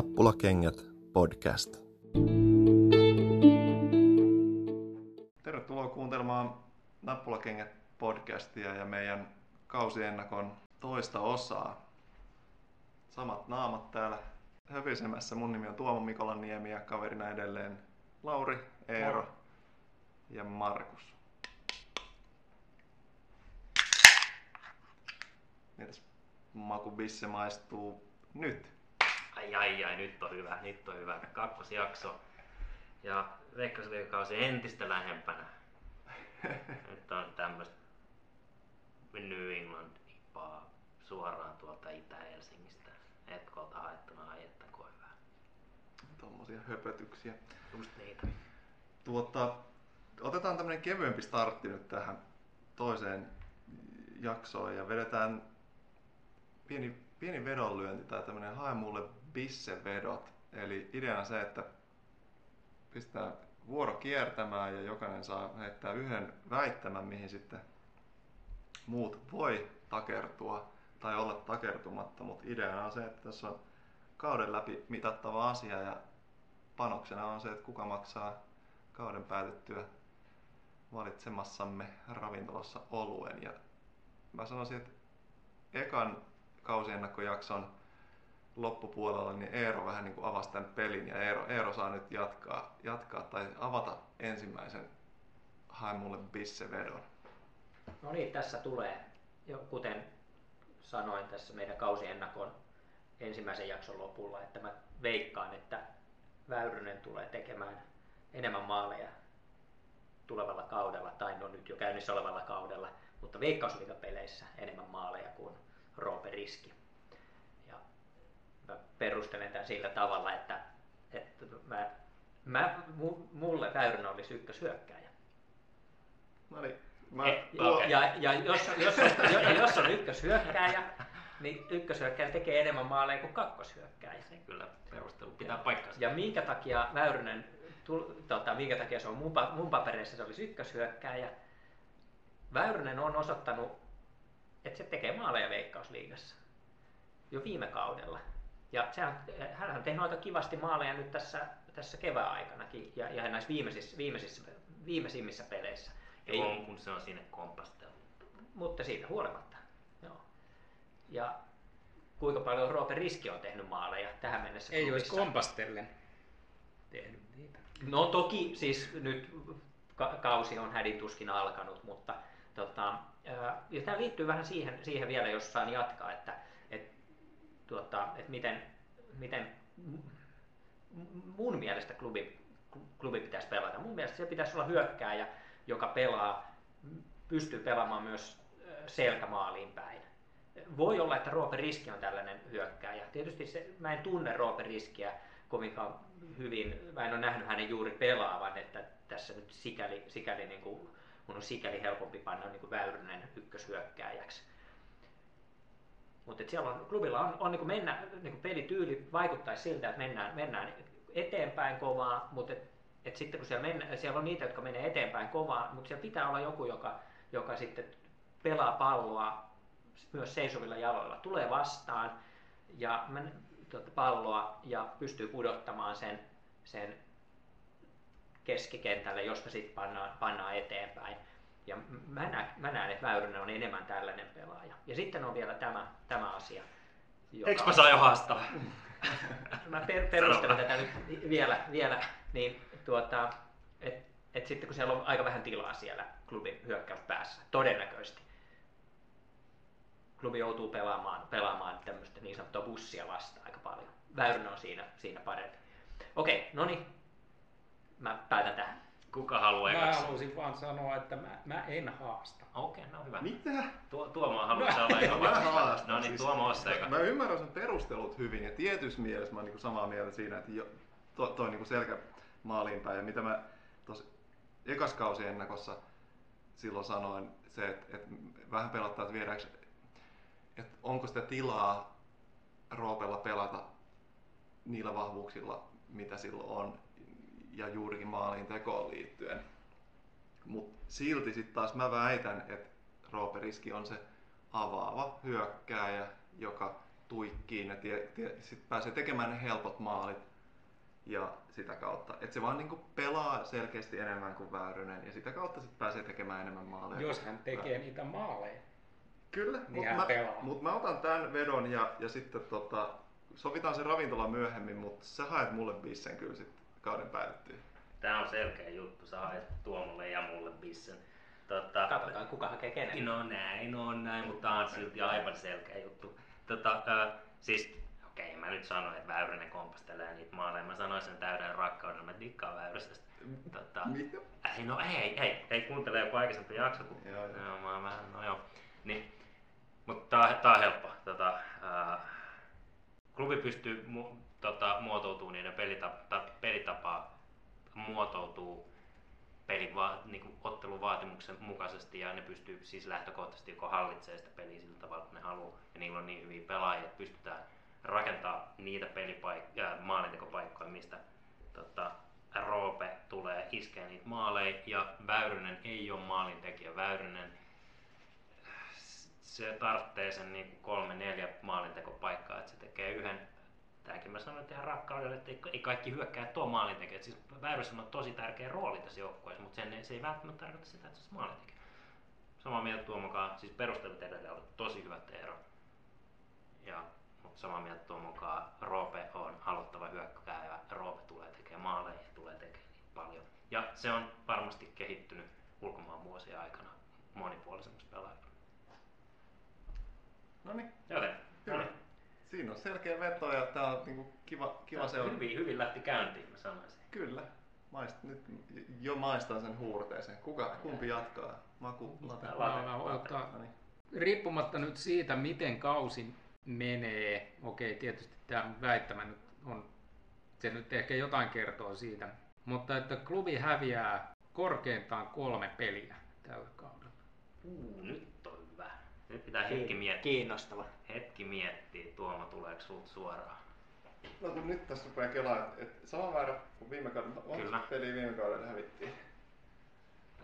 Nappulakengät podcast. Tervetuloa kuuntelemaan Nappulakengät podcastia ja meidän kausiennakon toista osaa. Samat naamat täällä höpisemässä. Mun nimi on Tuomo Mikolan Niemi ja kaverina edelleen Lauri, Eero ja Markus. Mitäs maku bisse maistuu nyt? Ai ai ai, nyt on hyvä, nyt on hyvä. Kakkosjakso. Ja Veikkausliikakausi entistä lähempänä. nyt on tämmöistä New England ipaa suoraan tuolta Itä-Helsingistä. Etkolta haettuna ajettakoon hyvää. Tommosia höpötyksiä. Just niitä. Tuota, otetaan tämmönen kevyempi startti nyt tähän toiseen jaksoon ja vedetään pieni, pieni vedonlyönti tai tämmönen hae mulle bissevedot. Eli ideana se, että pistää vuoro kiertämään ja jokainen saa heittää yhden väittämän, mihin sitten muut voi takertua tai olla takertumatta, mutta ideana on se, että tässä on kauden läpi mitattava asia ja panoksena on se, että kuka maksaa kauden päätettyä valitsemassamme ravintolassa oluen. Ja mä sanoisin, että ekan kausiennakkojakson loppupuolella niin Eero vähän niin kuin avasi tämän pelin ja Eero, Eero saa nyt jatkaa, jatkaa tai avata ensimmäisen hae mulle bissevedon. No niin, tässä tulee, jo kuten sanoin tässä meidän kausiennakon ensimmäisen jakson lopulla, että mä veikkaan, että Väyrynen tulee tekemään enemmän maaleja tulevalla kaudella, tai no nyt jo käynnissä olevalla kaudella, mutta veikkausliigapeleissä enemmän maaleja kuin Roope Riski. Mä perustelen tämän sillä tavalla, että, että mä, mä, mulle Väyrynen olisi ykköshyökkäjä. No niin, mä, E, tuo, ja, ja jos, jos, on, jos on ykköshyökkääjä, niin ykköshyökkääjä tekee enemmän maaleja kuin kakkoshyökkääjä. Se kyllä perustelu pitää paikkansa. Ja minkä takia Väyrynen, tota, minkä takia se on mun, pa- mun papereissa se olisi ykköshyökkääjä. Väyrynen on osoittanut, että se tekee maaleja Veikkausliigassa jo viime kaudella. Ja sehän, hän on tehnyt aika kivasti maaleja nyt tässä, tässä kevään aikanakin ja, ja näissä viimeisissä, viimeisissä, viimeisimmissä peleissä. Ja kun, kun se on sinne kompastellut. mutta siitä huolimatta. Joo. Ja kuinka paljon Roope Riski on tehnyt maaleja tähän mennessä Ei olisi kompastellen tehnyt niitä. No toki siis nyt ka- kausi on hädintuskin alkanut, mutta tota, ja tämä liittyy vähän siihen, siihen vielä, jos saan jatkaa, että et, tuota, et miten, miten mun mielestä klubi, klubi pitäisi pelata. Mun mielestä se pitäisi olla hyökkääjä, joka pelaa, pystyy pelaamaan myös selkämaaliin päin. Voi olla, että Roope Riski on tällainen hyökkääjä. Tietysti se, mä en tunne Roope Riskiä kovinkaan hyvin, mä en ole nähnyt hänen juuri pelaavan, että tässä nyt sikäli, sikäli niin kuin, mun on sikäli helpompi panna niin kuin Väyrynen ykköshyökkääjäksi. Mutta siellä on, klubilla on, on niin mennä, niin kuin pelityyli vaikuttaisi siltä, että mennään, mennään eteenpäin kovaa, mutta et, et sitten kun siellä, mennä, siellä on niitä, jotka menee eteenpäin kovaa, mutta siellä pitää olla joku, joka, joka sitten pelaa palloa myös seisovilla jaloilla, tulee vastaan ja tuota, palloa ja pystyy pudottamaan sen, sen keskikentälle, josta sitten pannaan, pannaan eteenpäin. Ja mä näen, mä näen, että Väyrynen on enemmän tällainen pelaaja. Ja sitten on vielä tämä, tämä asia. Joka, Eikö mä saa jo haastaa? mä per, perustelen tätä nyt vielä, vielä niin tuota, että et sitten kun siellä on aika vähän tilaa siellä klubin hyökkäyspäässä, todennäköisesti, klubi joutuu pelaamaan, pelaamaan tämmöistä niin sanottua bussia vastaan aika paljon. Väyrynen on siinä, siinä parempi. Okei, no niin, mä päätän tähän. Kuka haluaa Mä ekaksi? halusin vaan sanoa, että mä, mä en haasta. Okei, no hyvä. mitä? Tuo, Tuomo haluaa olla eka Mä vastata. haastan. No niin, Siis Tuomo ossa eka. Mä ymmärrän sen perustelut hyvin ja tietyssä mielessä mä oon niinku samaa mieltä siinä, että jo, to, toi niinku selkä maaliin päin. Ja mitä mä tuossa ekas kausiennakossa silloin sanoin, se, että, että vähän pelottaa, että viedäänkö, että onko sitä tilaa Roopella pelata niillä vahvuuksilla, mitä silloin on, ja juurikin maaliin tekoon liittyen. Mutta silti sitten taas mä väitän, että Roope Riski on se avaava hyökkääjä, joka tuikkiin ja tie, tie, sit pääsee tekemään ne helpot maalit ja sitä kautta. Että se vaan niinku pelaa selkeästi enemmän kuin Väyrynen ja sitä kautta sit pääsee tekemään enemmän maaleja. Jos hän tekee niitä maaleja. Kyllä, Niin mutta mä, pelaa. mut mä otan tämän vedon ja, ja sitten tota, sovitaan se ravintola myöhemmin, mutta sä haet mulle bissen kyllä sit kauden päättyy. Tää on selkeä juttu, sä haet Tuomolle ja mulle bissen. Tota, Katsotaan kuka hakee kenen. No näin on näin, mutta tää on silti aivan selkeä juttu. Tota, ö, siis, okei, mä nyt sanoin, että Väyrynen kompastelee niitä maaleja. Mä sanoin sen täyden rakkauden, mä dikkaan Väyrysestä. Tota, Mitä? ei, no ei, ei, ei kuuntele joku aikaisempi jakso, kun Joo, joo. joo, mä oon vähän, no joo. Niin, mutta tää, tää on helppo. Tota, ää, klubi pystyy mu, tota, muotoutuu niiden pelitapa, ta, pelitapa muotoutuu pelin va, niin kuin ottelun vaatimuksen mukaisesti ja ne pystyy siis lähtökohtaisesti joko hallitsemaan sitä peliä sillä tavalla, kun ne haluaa. Ja niillä on niin hyviä pelaajia, että pystytään rakentaa niitä pelipaikkoja, maalintekopaikkoja, mistä tota, Roope tulee iskee niitä maaleja ja Väyrynen ei ole maalintekijä. Väyrynen se tarvitsee sen niin kolme neljä maalintekopaikkaa, että se tekee yhden. Tämäkin mä sanoin että ihan rakkaudelle, että ei- kaikki hyökkää tuo maalintekijä. Siis Väyrysen on tosi tärkeä rooli tässä joukkueessa, mutta sen, se ei välttämättä tarkoita sitä, että se olisi maalintekijä. Samaa mieltä Tuomokaan, siis perustelut edelleen oli tosi hyvät ero. Ja, mutta samaa mieltä Tuomokaan, Roope on aloittava hyökkääjä, Roope tulee tekemään maaleja ja tulee tekemään niitä paljon. Ja se on varmasti kehittynyt ulkomaan vuosien aikana monipuolisemmaksi pelaajaksi. No niin, Joten, Kyllä. no niin. siinä on selkeä veto ja tää on niinku kiva, kiva seura. hyvin, hyvin lähti käyntiin, mä sanoisin. Kyllä. Maist, nyt jo maistan sen huurteeseen. Kuka, kumpi jatkaa? Maku, late. Late. Mä, mä ottaa, No niin. riippumatta nyt siitä, miten kausi menee, okei, tietysti tämä väittämä nyt on, se nyt ehkä jotain kertoo siitä, mutta että klubi häviää korkeintaan kolme peliä tällä kaudella. Uu, nyt on. Nyt pitää hetki miettiä. Kiinnostava. Hetki miettiä, Tuomo tuleeko sulta suoraan. No kun nyt tässä rupeaa kelaa, että et sama määrä kuin viime kaudella. Kyllä. Monta peliä viime kaudella hävittiin.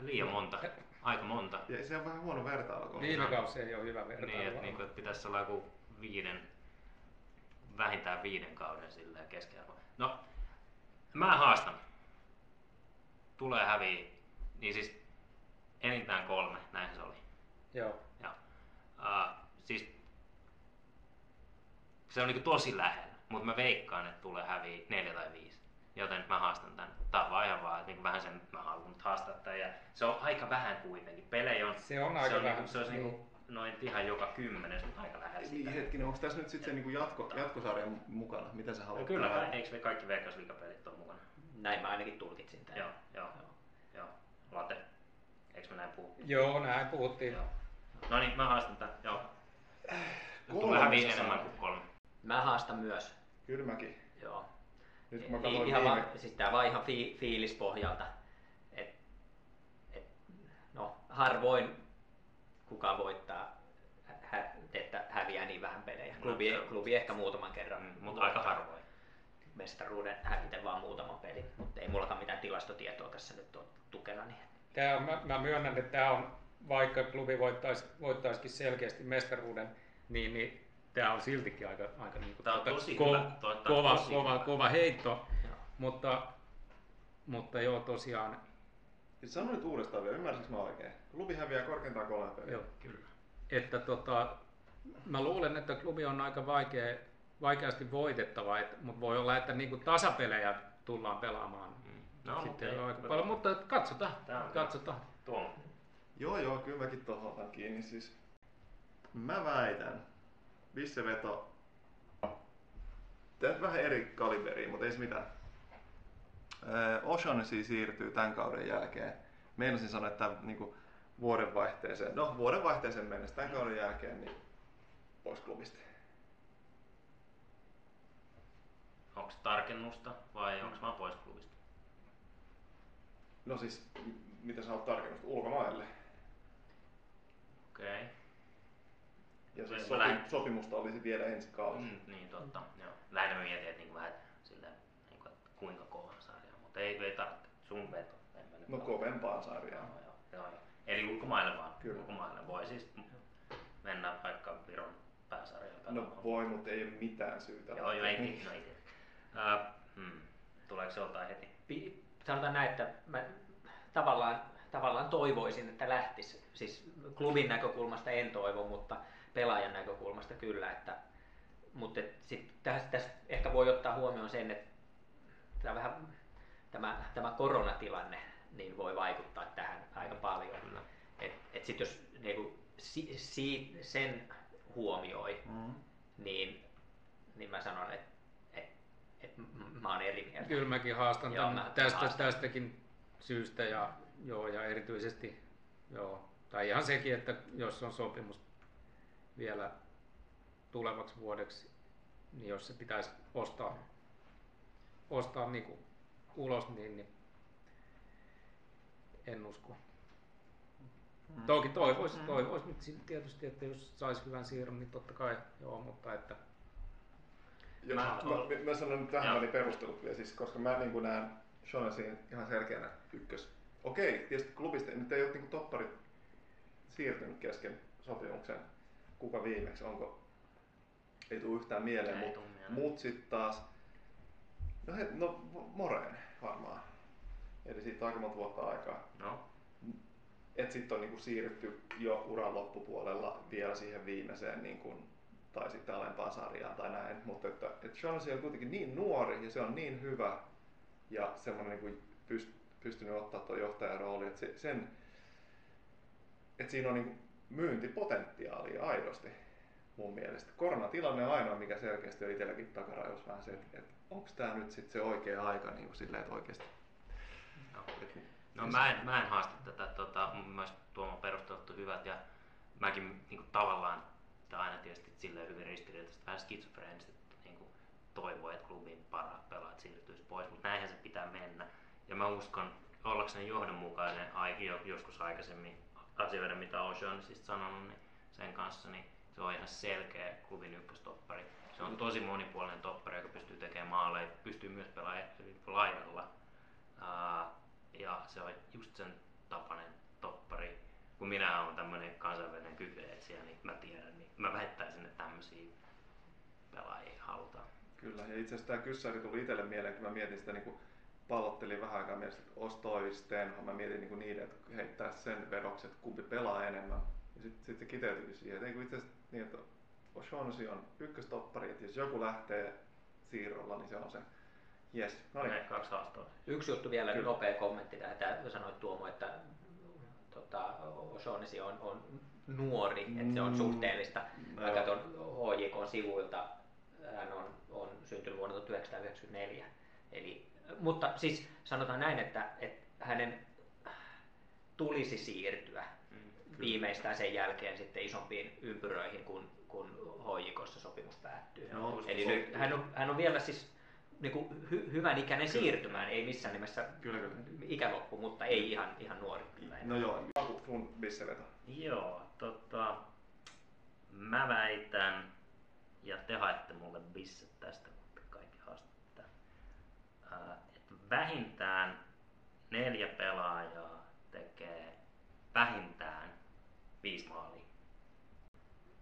Liian monta, aika monta. Ja se on vähän huono vertailu. kun- Viime kausi ei ole hyvä vertailu. Niin, että, niinku, että pitäisi olla joku viiden, vähintään viiden kauden sillä keskiarvo. No, mä haastan. Tulee häviä, niin siis enintään kolme, näin se oli. Joo. Uh, siis se on niinku tosi lähellä, mutta mä veikkaan, että tulee häviä neljä tai viisi. Joten mä haastan tän. Tää on vaan ihan vaan, että niinku vähän sen mä haluan nyt haastaa tän. Ja se on aika vähän kuitenkin. Pelejä on, Se on aika se on vähän, Niinku, se olisi niin. niinku noin ihan joka kymmenes, mutta aika lähellä sitä. Niin hetkinen, onko tässä nyt sitten se niinku jatko, jatkosarja mukana? Mitä sä No haluat? kyllä, tehdä? kai, eikö me kaikki Veikkausliigapelit ole mukana? Näin mä ainakin tulkitsin tämän. Joo, joo, joo. Late, eikö me näin puhuttu? Joo, näin puhuttiin. Joo. No niin, mä haastan tän, joo. Tulee häviä enemmän kuin kolme. Mä haastan myös. Kyllä mäkin. Joo. Nyt kun mä katsoin ihan viime... vaan, siis tää vaan ihan fi- fiilispohjalta. Et, et, no, harvoin kukaan voittaa, hä, että häviää niin vähän pelejä. Klubi, No, se on- klubi ehkä muutaman kerran. Mm, mutta aika harvoin. Mestaruuden häviten vaan muutaman pelin. Mutta ei mullakaan mitään tilastotietoa tässä nyt ole tukena. Niin. Tää on, mä, mä myönnän, että tämä on, vaikka klubi voittaisi, voittaisikin selkeästi mestaruuden, niin, niin tämä on siltikin aika, aika niin kuin, Tää on tosi ko- hyvä. Toi- on kova, tosi kova, hyvä. kova heitto, Joo. mutta, mutta joo tosiaan, Siis Sano nyt uudestaan vielä, ymmärsinkö mä oikein? Klubi häviää korkeintaan kolme peliä. joo, Kyllä. että tota, mä luulen, että klubi on aika vaikea, vaikeasti voitettava, et, mutta voi olla, että niin kuin tasapelejä tullaan pelaamaan Mm. No, sitten okei. aika paljon, mutta katsotaan, Tää on katsotaan. Tuomo. Joo, joo, kyllä mäkin tohon otan kiinni. Siis mä väitän, Visseveto, Tämä on vähän eri kaliberiin, mutta ei se mitään. Öö, O'Shaughnessy siirtyy tämän kauden jälkeen. Meinasin sanoa, että niin vuodenvaihteeseen, no vuodenvaihteeseen mennessä tämän kauden jälkeen, niin pois klubista. Onko tarkennusta vai onko vaan pois klubista? No siis, mitä sä oot tarkennusta? Ulkomaille. Okei. Ja Mä siis sopi, sopimusta olisi vielä ensi kausi. Mm, niin totta. Joo. Lähinnä mä mietin, että niinku vähän sillä, niinku, että kuinka kova sarja. Mutta ei, ei tarvitse. Sun veto. En mä nyt No kovempaan sarjaan. Joo, joo, joo, joo. Eli ulkomaille vaan. Kyllä. Ulkomaille voi siis mennä vaikka Viron pääsarjaan No voi, mutta ei ole mitään syytä. Joo, joo, ei, ei, no ei. Uh, hmm. Tuleeko se joltain heti? Pi- sanotaan näin, että mä tavallaan, tavallaan toivoisin, että lähtisi. Siis klubin näkökulmasta en toivo, mutta pelaajan näkökulmasta kyllä. Että, mutta sitten tässä, tässä ehkä voi ottaa huomioon sen, että tämä, vähän, tämä, tämä koronatilanne niin voi vaikuttaa tähän aika paljon. Kyllä. Et, et sit jos niinku, si, si, sen huomioi, Mm. niin, niin mä sanon, että et, et mä oon eri mieltä. Kyllä mäkin haastan Joo, tämän mä tästä, haastan. tästäkin syystä ja, joo, ja erityisesti, joo, tai ihan sekin, että jos on sopimus vielä tulevaksi vuodeksi, niin jos se pitäisi ostaa, ostaa niin kuin ulos, niin, niin en usko. Mm. Toki toivoisi, Mm. toivoisi nyt sit tietysti, että jos saisi hyvän siirron, niin totta kai joo, mutta että Ja Mä- mä, mä, mä, sanon nyt tähän väliin perustelut vielä, siis, koska mä niin näen Shaughnessin ihan selkeänä ykkös. Okei, tietysti klubista nyt ei ole niin topparit siirtynyt kesken sopimuksen. Kuka viimeksi, onko? Ei tule yhtään mieleen, mutta mut sitten taas, no, he, no Moreen varmaan. Eli siitä on aika monta vuotta aikaa. No, Et sitten on niinku siirrytty jo uran loppupuolella vielä siihen viimeiseen niinku, tai sitten alempaan sarjaan tai näin. Mutta että, että Shaughnessy on kuitenkin niin nuori ja se on niin hyvä ja semmoinen niinku pyst, pystynyt ottaa tuon johtajan rooli, että se, sen, että siinä on niinku myyntipotentiaalia aidosti mun mielestä. Koronatilanne on ainoa, mikä selkeästi on itselläkin takarajoissa vähän se, että, että onko tämä nyt sitten se oikea aika niin kuin silleen, että oikeasti. no. Että, No mä en, mä en haasta tätä, tota, mun mielestä Tuomo perustelut on hyvät ja mäkin niin kuin, tavallaan, tämä aina tietysti silleen hyvin ristiriitaista, vähän skitsofreenista, että niin kuin, toivoo, että klubin parhaat pelaajat siirtyisi pois, mutta näinhän se pitää mennä. Ja mä uskon, ollakseni johdonmukainen ai- jo- joskus aikaisemmin asioiden, mitä Ocean siis sanonut, niin sen kanssa, niin se on ihan selkeä klubin ykköstoppari. Se on tosi monipuolinen toppari, joka pystyy tekemään maaleja, pystyy myös pelaamaan laidalla. Ja se on just sen tapainen toppari. Kun minä olen tämmöinen kansainvälinen kykyetsijä, niin mä tiedän, niin mä väittäisin, että tämmöisiä pelaajia halutaan. Kyllä, ja itse asiassa tämä kyssäri tuli itselle mieleen, kun mä mietin sitä, niin kuin pallottelin vähän aikaa mielessä, että Ostoi, Stenholm, mä mietin niin kuin niiden, että heittää sen vedokset, että kumpi pelaa enemmän. Ja sitten sit se kiteytyi siihen, että itse asiassa niin, että O'Shaughnessy on ykköstoppari, että jos joku lähtee siirrolla, niin se on se. Yes, no niin. Ne kaksi haastavaa. Yksi juttu vielä, Kyllä. nopea kommentti tähän. Tää sanoit Tuomo, että tota, O'Shaughnessy on, on nuori, että se on Mm. suhteellista. Mä Joo. katson HJK sivuilta, hän on, on syntynyt vuonna 1994. Eli, mutta siis sanotaan näin, että, että hänen tulisi siirtyä Mm. viimeistään sen jälkeen sitten isompiin ympyröihin, kun, kun HJKssa sopimus päättyy. Just Eli se- nyt hän on, hän on vielä siis niin kuin hy, hyvän ikäinen Kyllä. siirtymään, ei missään nimessä Kyllä, kyllä. ikäloppu, mutta ei ihan, ihan nuori. kyllä. No joo, Aku sun bisseveto. Joo, tota, mä väitän, ja te haette mulle bisset tästä, kun te kaikki haastatte. Ää, että vähintään neljä pelaajaa tekee vähintään viisi maalia.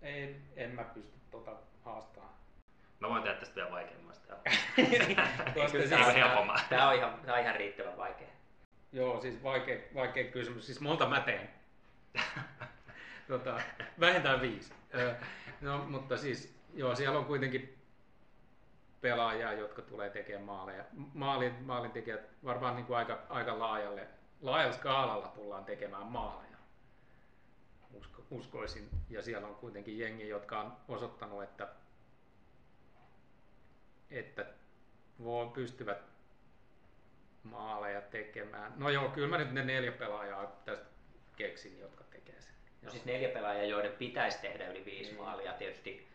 ei, en mä pysty tota haastamaan. Mä voin tehdä tästä vielä vaikeammasta. Koska Kyllä siis- tää on helpommaa. Tämä on ihan, tämä on ihan riittävän vaikea. Joo, siis vaikea, vaikea kysymys. Siis monta mä teen. tota, vähintään viisi. No, mutta siis, joo, siellä on kuitenkin pelaajia, jotka tulee tekemään maaleja. Maalin, maalintekijät varmaan niin kuin aika, aika laajalle, laajalla skaalalla tullaan tekemään maaleja. Usko, uskoisin. Ja siellä on kuitenkin jengi, jotka on osoittanut, että, että voi, pystyvät maaleja tekemään. No joo, kyllä mä nyt ne neljä pelaajaa tästä keksin, jotka tekee sen. No siis neljä pelaajaa, joiden pitäisi tehdä yli viisi Niin. maalia. Tietysti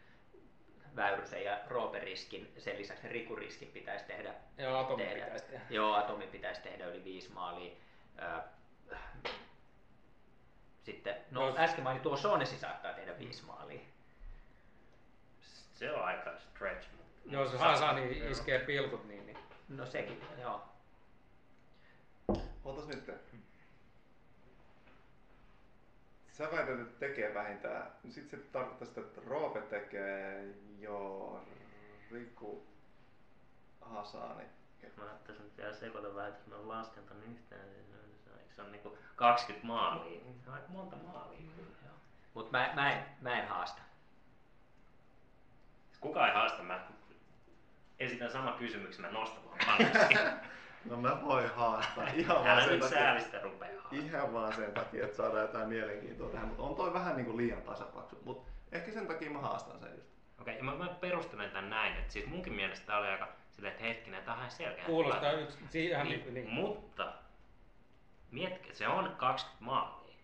Väyrysen ja Rooperiskin, sen lisäksi Rikuriskin pitäisi tehdä. Ja Atomi tehdä. pitäisi tehdä. Joo, Atomin pitäisi tehdä yli viisi maalia. Ö, Sitten, no Jos- äsken mainittu O'Shaughnessy saattaa tehdä viisi maalia. Se on aika stretch. mutta- Jos Hasani joo. iskee pilkut, niin, niin No sekin, joo. Otas nyt. sä väität, että tekee vähintään. Sitten se tarkoittaa sitä, että Roope tekee jo Riku Hasani. Mä ajattelin, että vielä sekoita vähän, että mä oon laskenta niin yhtään, niin se on- eikö se on niinku 20 maalia? Se on aika monta maalia. Mutta mä, mä, en, mä en haasta. Kuka ei haasta, mä esitän sama kysymyksen, mä nostan vaan. No mä voin haastaa ihan vaan Älä nyt säälistä rupea haastamaan. ihan vaan sen takia, että saadaan jotain mielenkiintoa tähän. Mutta on toi vähän niin kuin liian tasapaksu. Mutta ehkä sen takia mä haastan sen just. Okei, okay, mä, mä perustelen tän näin, että siis munkin mielestä tää oli aika silleen, että hetkinen, tää on ihan selkeä. Kuulostaa yksi, siihen niin, niin, niin. Mutta mietkä, se on 20 maalia.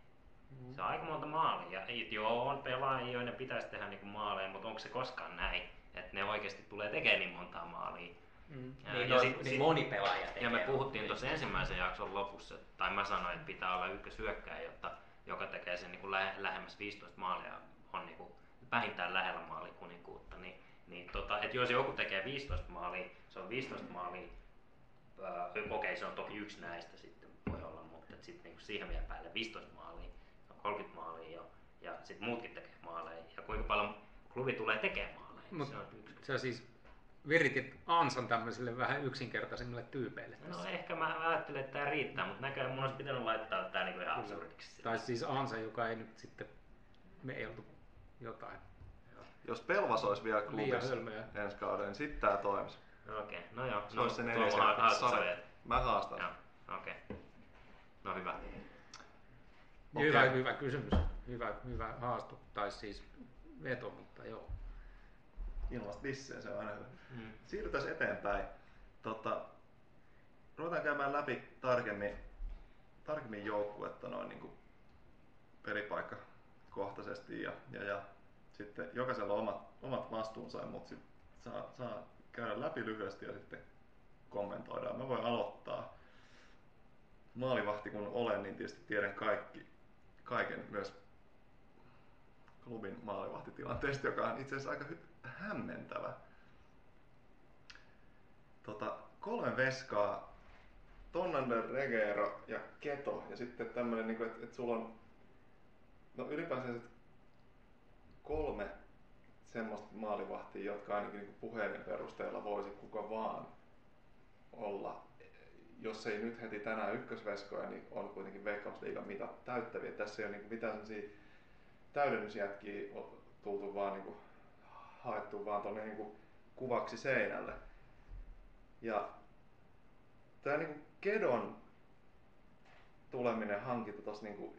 Se on aika monta maalia. Joo, on pelaajia, joiden pitäisi tehdä niinku maaleja, mutta onko se koskaan näin, että ne oikeasti tulee tekemään niin montaa maalia? Mm. Ja- Niin, ja no, sit- niin sit- moni pelaaja tekee. Ja me puhuttiin tuossa ensimmäisen jakson lopussa, tai mä sanoin, että pitää olla ykkösyökkäjä, jotta, joka tekee sen niin lähe, lähemmäs 15 maalia, on niin kuin vähintään lähellä maalikuninkuutta. Niin, niin tota, että jos joku tekee 15 maalia, se on 15 maalia, ää, okei se on toki yksi näistä sitten voi olla, mutta sitten niin siihen vielä päälle 15 maalia, se on 30 maalia jo, ja sitten muutkin tekee maaleja, ja kuinka paljon klubi tulee tekemään Mut se on yksi Sä siis viritit ansan tämmöisille vähän yksinkertaisemmille tyypeille tässä. No ehkä mä ajattelin, että tämä riittää, mutta näköjään mun olisi pitänyt laittaa tämä niinku ihan absurdiksi. Tai siis ansa, joka ei nyt sitten meiltu jotain. Jos Pelvas olisi vielä klubissa ensi kauden, niin sitten tää toimisi. Okei, no joo. Se no, olisi se neljäs. Mä haastan. Joo, okei. No hyvä. Okei. Hyvä, hyvä kysymys. Hyvä, hyvä haastu. Tai siis veto, mutta joo. Ilmasta dissejä, se on aina hyvä. Mm. Siirrytään eteenpäin. Tota, ruvetaan käymään läpi tarkemmin, tarkemmin joukkuetta noin niin pelipaikkakohtaisesti ja, ja, ja sitten jokaisella on omat, omat vastuunsa, mutta sit saa, saa käydä läpi lyhyesti ja sitten kommentoidaan. Mä voin aloittaa. Maalivahti kun olen, niin tietysti tiedän kaikki, kaiken myös klubin maalivahtitilanteesta, joka on itse asiassa aika hy- hämmentävä. Tota, kolme veskaa, Tonnander, Regero ja Keto. Ja sitten tämmönen, niin että et sulla on no ylipäänsä kolme semmoista maalivahtia, jotka ainakin niin puheiden perusteella voisi kuka vaan olla. Jos ei nyt heti tänään ykkösveskoja, niin on kuitenkin Veikkausliigan mitat täyttäviä. Tässä ei ole niin mitään täydennysjätkiä tultu vaan niin haettu vaan tuonne niin kuvaksi seinälle. Ja tämä niin Kedon tuleminen hankinta tuossa niin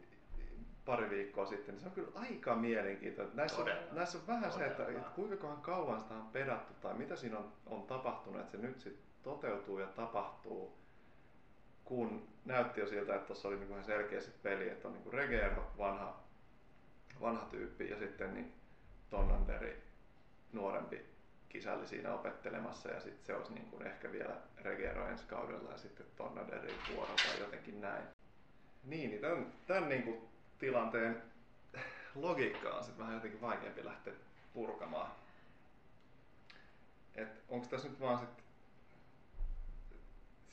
pari viikkoa sitten, niin se on kyllä aika mielenkiintoinen. Näissä, on, Todella. näissä on vähän se, että, Todella. että kuinka kauan sitä on pedattu tai mitä siinä on, on tapahtunut, että se nyt sitten toteutuu ja tapahtuu, kun näytti jo siltä, että tuossa oli niin ihan selkeä sit peli, että on niin Regero, vanha, vanha tyyppi ja sitten niin Tonnanderi, nuorempi kisälli siinä opettelemassa ja sitten se olisi niin kuin ehkä vielä Regero ensi kaudella ja sitten Tonnanderi vuoro tai jotenkin näin. Niin, niin tämän, tämän niin kuin tilanteen logiikka on sitten vähän jotenkin vaikeampi lähteä purkamaan. Et onko tässä nyt vaan sit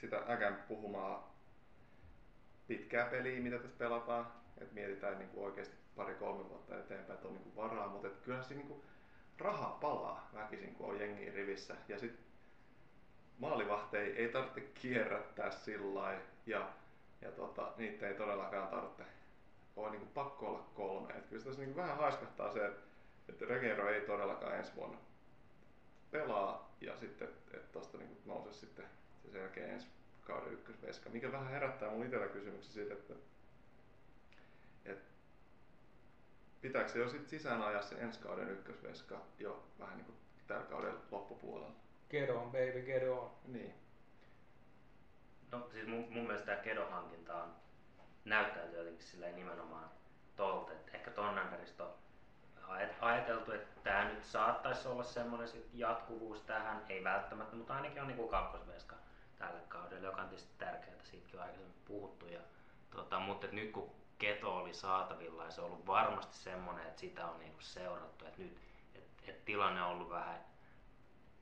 sitä äkän puhumaa pitkää peliä, mitä tässä pelataan, että mietitään niin kuin oikeasti pari-kolme vuotta eteenpäin, että on niin kuin varaa, mutta kyllähän siinä niin kuin raha palaa väkisin, kun on jengi rivissä. Ja sitten maalivahteja ei tarvitse kierrättää sillä ja, ja tota, niitä ei todellakaan tarvitse ole niin kuin pakko olla kolme. Et kyllä tässä niin vähän haiskahtaa se, että, että Regero ei todellakaan ensi vuonna pelaa, ja sitten että tuosta niin nousee sitten se selkeä ensi kauden ykkösveska, mikä vähän herättää mun itsellä kysymyksen siitä, että pitääkö se jo sit sisään ajaa se ensi kauden ykkösveska jo vähän niin kuin tällä kauden loppupuolella. Get on, baby, get on. Niin. No siis mun, mun mielestä tämä Kedo-hankinta on, näyttäytyy jotenkin silleen nimenomaan tolta, että ehkä Tonnanderista on ajat- ajateltu, että tämä nyt saattaisi olla semmoinen sit jatkuvuus tähän, ei välttämättä, mutta ainakin on niinku kakkosveska tälle kaudelle, joka on tietysti tärkeää, siitäkin on aikaisemmin puhuttu. Ja, tota, mutta nyt kun Keto oli saatavilla ja se on ollut varmasti semmoinen, että sitä on niinku seurattu, että nyt et, et tilanne on ollut vähän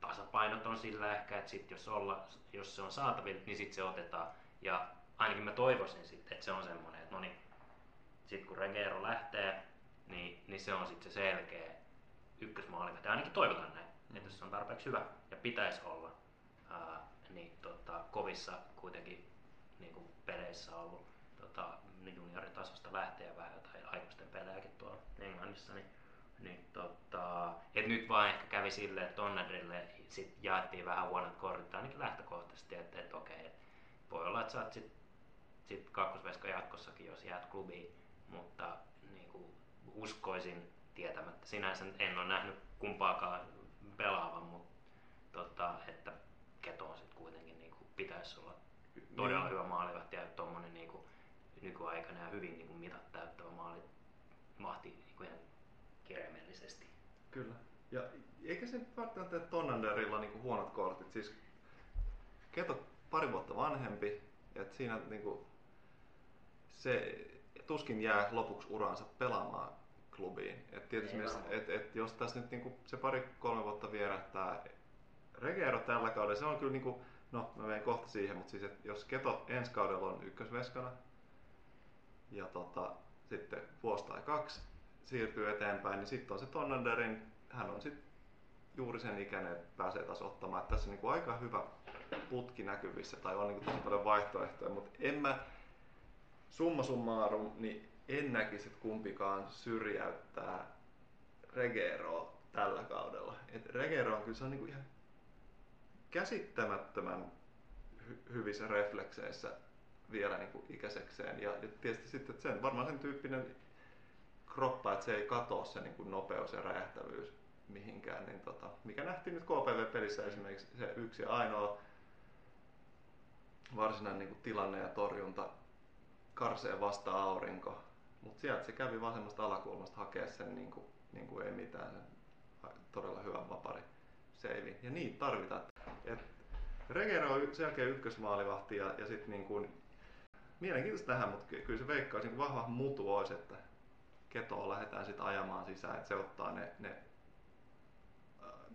tasapainoton sillä ehkä, että sit jos, olla, jos se on saatavilla, niin sitten se otetaan. Ja ainakin mä toivoisin sitten, että se on semmoinen, että no niin, sitten kun Regero lähtee, niin, niin se on sitten se selkeä ykkösmaalivahti. Ainakin toivotaan näin, mm. että jos se on tarpeeksi hyvä ja pitäisi olla, ää, niin tota, kovissa kuitenkin niin kuin peleissä on ollut tota, junioritasosta lähtee vähän tai aikuisten pelejäkin tuolla Englannissa, niin, niin tota, et nyt vaan ehkä kävi silleen, että Tonnedrille sit jaettiin vähän huonot kortit, ainakin lähtökohtaisesti, että, että okei, et voi olla, että sä oot sit, sit kakkosveska jatkossakin, jos jäät klubiin, mutta niin kuin uskoisin tietämättä. Sinänsä en ole nähnyt kumpaakaan pelaavan, mutta tota, että Keto on sitten kuitenkin niin kuin, pitäisi olla todella Niin. hyvä maalivahti ja tuommoinen niin kuin, nykyaikana ja hyvin niin kuin, mitat täyttävä maali mahti niin kuin ihan kirjaimellisesti. Kyllä. Ja eikä se välttämättä Tonnanderilla niinku huonot kortit. Siis Keto pari vuotta vanhempi, että siinä niinku se tuskin jää lopuksi uransa pelaamaan klubiin. Et tietysti mielessä, et, et jos tässä nyt niinku se pari-kolme vuotta vierähtää, Regero tällä kaudella, se on kyllä niinku, no mä menen kohta siihen, mutta siis et jos Keto ensi kaudella on ykkösveskana ja tota, sitten vuosi tai kaksi siirtyy eteenpäin, niin sitten on se Tonnanderin, hän on sitten juuri sen ikäinen, että pääsee taas ottamaan. Että tässä on niinku aika hyvä putki näkyvissä tai on niinku tosi paljon vaihtoehtoja, mutta en mä summa summarum, niin en näkisi, että kumpikaan syrjäyttää Regeroa tällä kaudella. Et Regero on kyllä se on niinku ihan käsittämättömän hy- hyvissä reflekseissä vielä niinku ikäisekseen. Ja, ja tietysti sitten, sen, varmaan sen tyyppinen kroppa, että se ei katoa se niin kuin nopeus ja räjähtävyys mihinkään, niin tota, mikä nähtiin nyt KPV-pelissä esimerkiksi se yksi ainoa varsinainen niin kuin tilanne ja torjunta karsee vasta aurinko, mutta sieltä se kävi vasemmasta alakulmasta hakea sen niin kuin, niin kuin ei mitään, sen todella hyvän vapari seivin. Ja niitä tarvitaan. Et Regero on selkeä ykkösmaalivahti ja, ja sitten niin kuin, mielenkiintoista tähän, mutta ky- kyllä se veikkaisi niin vahva mutu olisi, että ketoa lähdetään sitten ajamaan sisään, että se ottaa ne, ne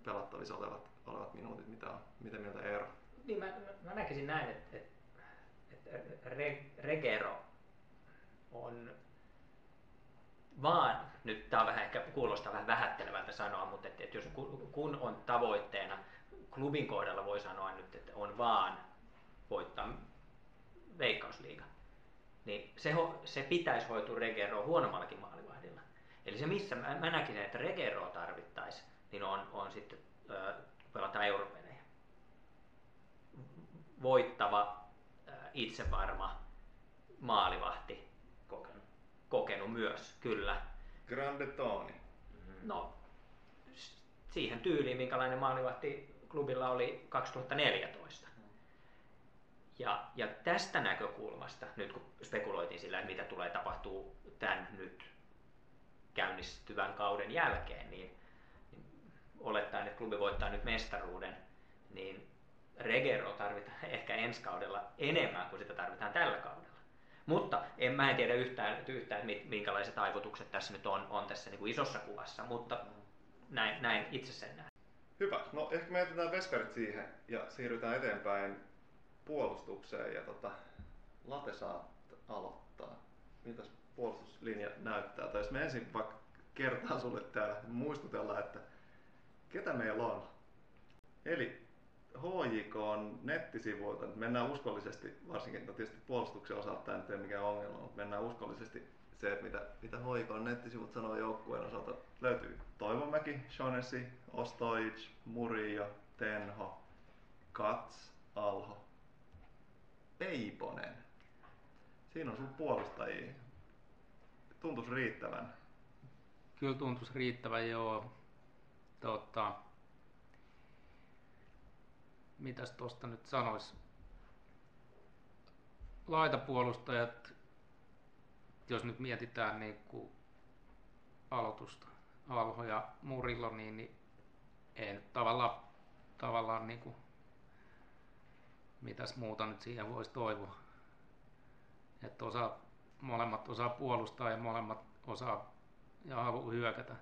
pelattavissa olevat, olevat minuutit, mitä on. Mitä mieltä Eero? Niin mä, mä, näkisin näin, että, että, että Re, Regero on vaan, nyt tämä vähän ehkä kuulostaa vähän vähättelevältä sanoa, mutta että, että jos ku- kun on tavoitteena, klubin kohdalla voi sanoa nyt, että on vaan voittaa niin se, se pitäisi hoitua Regeroa huonommallakin maalivahdilla. Eli se missä mä, mä näkisin, että Regeroa tarvittaisiin, niin on, on sitten ö, pelataan europelejä voittava, ää, itsevarma maalivahti, Kokenut. kokenut myös, kyllä. Grande Toni. No, s- siihen tyyliin, minkälainen maalivahti klubilla oli 2014. Ja, ja tästä näkökulmasta, nyt kun spekuloitiin sillä, että mitä tulee tapahtuu tämän nyt käynnistyvän kauden jälkeen, niin, niin olettaen, että klubi voittaa nyt mestaruuden, niin Regero tarvitaan ehkä ensi kaudella enemmän kuin sitä tarvitaan tällä kaudella. Mutta en mä en tiedä yhtään, yhtään minkälaiset aivotukset tässä nyt on, on tässä niin kuin isossa kuvassa, mutta näin, näin itse sen näen. Hyvä. No ehkä me jätetään veskarit siihen ja siirrytään eteenpäin puolustukseen ja tota, Late saa aloittaa. Miltäs puolustuslinja näyttää? Tai jos me ensin vaikka kertaan sulle täällä, muistutellaan, että ketä meillä on. Eli HJK on nettisivuilta, nyt mennään uskollisesti, varsinkin no tietysti puolustuksen osalta tämä nyt ole mikään ongelma, mutta mennään uskollisesti se, että mitä, mitä HJK on nettisivut sanoo joukkueen osalta. Löytyy Toivomäki, Shonesi, Ostojic, Murillo, Tenho, Kats, Alho, Peiponen. Siinä on sun puolustajia. Tuntuisi riittävän. Kyllä tuntuisi riittävän joo. Tota, mitäs tosta nyt sanois? Laitapuolustajat, jos nyt mietitään niin kuin aloitusta, Alho ja Murillo, niin, niin ei nyt tavallaan, tavallaan niin kuin, mitäs muuta nyt siihen voisi toivoa. Että osaa, molemmat osaa puolustaa ja molemmat osaa ja haluaa hyökätä.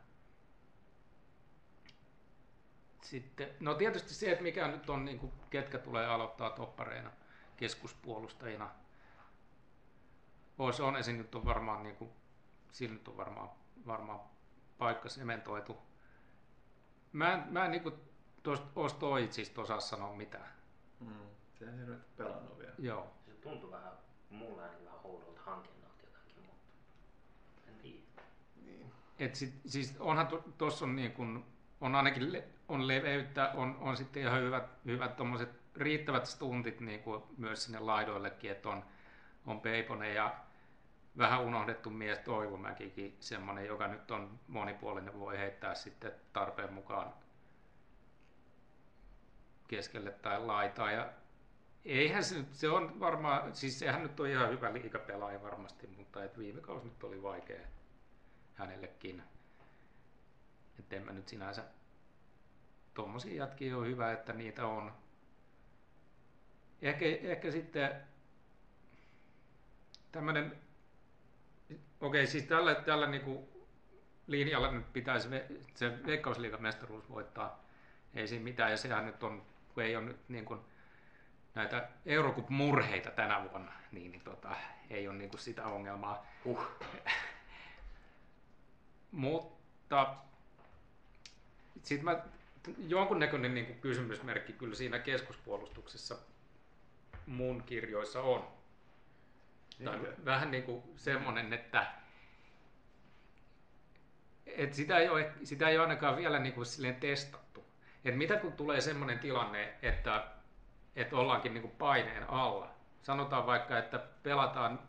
Sitten, no tietysti se, että mikä nyt on, niin kuin, ketkä tulee aloittaa toppareina keskuspuolustajina. Ois on esin nyt on varmaan niin kuin, sillä nyt on varmaan, varmaan paikka sementoitu. Mä en, mä en niinku tuosta Ostoitsista osaa sanoa mitään. Mm. Se ei nyt pelannut vielä. Joo. Se tuntui vähän, mulle ainakin vähän oudolta hankinnalta jotakin, mutta en tiedä. Niin. Et sit, siis onhan tuossa on, niin kun, on ainakin le, on leveyttä, on, on sitten ihan hyvät, hyvät tommoset riittävät stuntit niin kuin myös sinne laidoillekin, että on, on Peiponen ja vähän unohdettu mies Toivomäkikin, semmoinen, joka nyt on monipuolinen, voi heittää sitten tarpeen mukaan keskelle tai laitaa. Ja eihän se, se on varmaan, siis sehän nyt on ihan hyvä liikapelaaja varmasti, mutta et viime kausi nyt oli vaikea hänellekin. Että en mä nyt sinänsä, tommosia jätkiä on hyvä, että niitä on. Ehkä, ehkä sitten tämmönen, okei siis tällä, tällä niinku linjalla nyt pitäisi se veikkausliigamestaruus voittaa. Ei siinä mitään, ja sehän nyt on, kun ei ole nyt niin kuin näitä Eurocup-murheita tänä vuonna, niin, niin tota, ei ole niin kuin sitä ongelmaa. Huh. Mutta sitten mä, jonkunnäköinen niin kuin kysymysmerkki kyllä siinä keskuspuolustuksessa mun kirjoissa on. Tai vähän niin kuin semmoinen, että et sitä, ei ole, sitä ei ole ainakaan vielä niin kuin silleen testattu. Et mitä kun tulee semmoinen tilanne, että, että ollaankin niin kuin paineen alla. Sanotaan vaikka, että pelataan,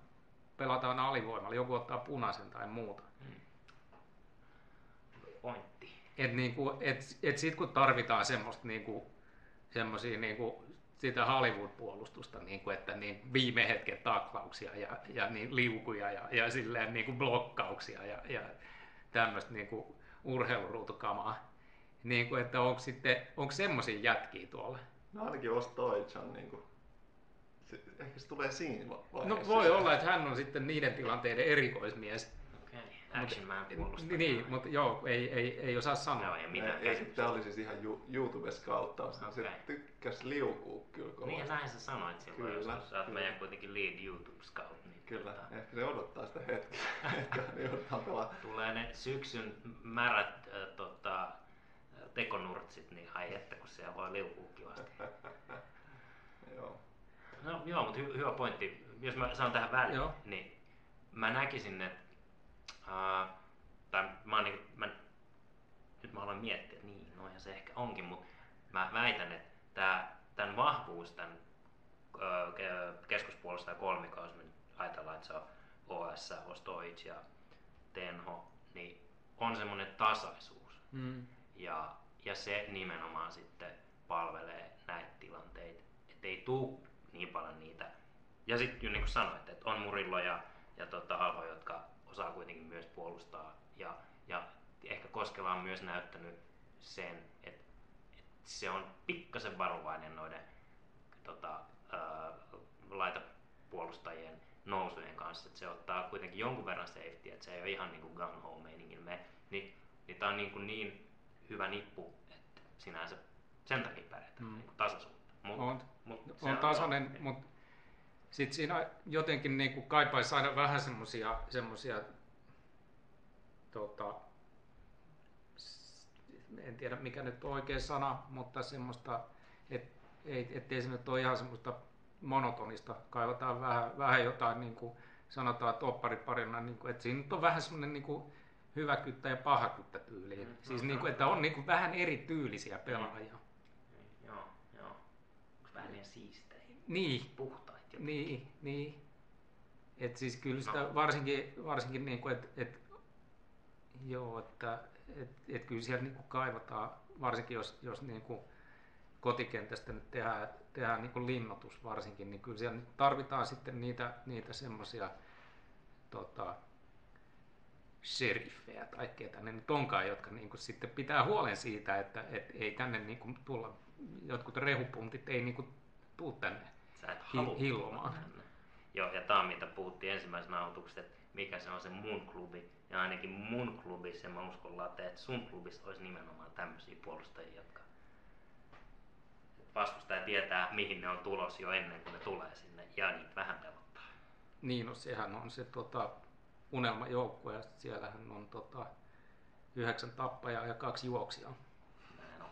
pelataan alivoimalla, joku ottaa punaisen tai muuta. Pointti. Et niinku, et, et sit kun tarvitaan semmoista niinku, semmosia niinku, sitä Hollywood-puolustusta, niinku, että niin viime hetken taklauksia ja, ja niin liukuja ja, ja silleen niinku blokkauksia ja, ja tämmöistä niinku urheiluruutukamaa. Niinku, että onko sitten, onko semmosia jätkiä tuolla? No ainakin Ostoich on niinku, se, ehkä se tulee siinä va- vaiheessa. No voi olla, että hän on sitten niiden tilanteiden erikoismies. Okei, okay. Action Man puolustaa. Niin, mutta joo, ei, ei, ei osaa sanoa. Joo, ei mitään Ei, ei, tämä oli siis ihan Ju- YouTubes-kauttaus. Okay. Se tykkäs liukuu kyllä kovasti. Niin, näin sä sanoit silloin, Kyllä, jos sä oot meidän kuitenkin lead YouTube scout. Niin Kyllä, tota, ehkä se odottaa sitä hetkeä, joudutaan pelaa. tulee ne syksyn märät äh, tota, tekonurtsit, niin ai että kun siellä voi liukua kivasti. Joo. No joo, mutta hy- hyvä pointti. Jos mä sanon tähän väliin, Joo. niin mä näkisin, että uh, tai mä, oon niinku, mä, nyt mä aloin miettiä, että niin, noihan se ehkä onkin, mutta mä väitän, että tää, tämän vahvuus, tämän ö, ke- keskuspuolustaja kolmikko, jos me nyt ajatellaan, että se on OS, Ostoic ja Tenho, niin on semmoinen tasaisuus. Mm. Ja, ja se nimenomaan sitten palvelee näitä tilanteita, että ei tuu niin paljon niitä. Ja sitten niin kuin sanoit, että on Murillo ja, ja tota Alho, jotka osaa kuitenkin myös puolustaa. Ja, ja ehkä Koskela on myös näyttänyt sen, että, että se on pikkasen varovainen noiden tota, ää, laitapuolustajien nousujen kanssa. Että se ottaa kuitenkin jonkun verran safety, että se ei ole ihan niin kuin gun home meiningin me. Niin, niin tämä on niin, kuin niin hyvä nippu, että sinänsä sen takia pärjätään Mm. niin kuin tasaisuutta. Mut, On, mut on tasainen, mutta sitten siinä jotenkin niin kuin kaipaisi aina vähän semmosia, semmosia tota, en tiedä mikä nyt on oikea sana, mutta semmoista, et, ei, ettei se nyt ole ihan semmoista monotonista, kaivataan vähän, vähän jotain niin kuin sanotaan toppariparina, niin kuin, että siinä nyt on vähän semmoinen niin kuin hyvä kyttä ja paha kyttä tyyliin. Mm, Siis no, niin kuin, että on niin kuin vähän erityylisiä pelaajia. Joo, joo. Onko vähän liian siistejä? Niin, Puhtaita jotenkin. Niin, niin. Et siis kyllä sitä No. varsinkin, varsinkin niin kuin, et, et, joo, että et, et kyllä siellä niin kuin kaivataan, varsinkin jos, jos niin kuin kotikentästä nyt tehdään, tehdään niin kuin linnoitus varsinkin, niin kyllä siellä tarvitaan sitten niitä, niitä semmoisia tota, sheriffejä tai ketä ne nyt onkaan, jotka niin kuin sitten pitää huolen siitä, että et ei tänne niin kuin tulla, jotkut rehupuntit ei niin kuin tuu tänne Sä et Hi- hillomaan. tänne. Joo, ja tämä mitä puhuttiin ensimmäisen nauhoituksessa, että mikä se on se mun klubi. Ja ainakin mun klubissa, mä uskon Late, että sun klubissa olisi nimenomaan tämmöisiä puolustajia, jotka vastustaja tietää, mihin ne on tulos jo ennen kuin ne tulee sinne, ja niitä vähän pelottaa. Niin, no sehän on se tota, unelmajoukkue ja siellähän on tota, yhdeksän tappajaa ja kaksi juoksijaa. Näin on.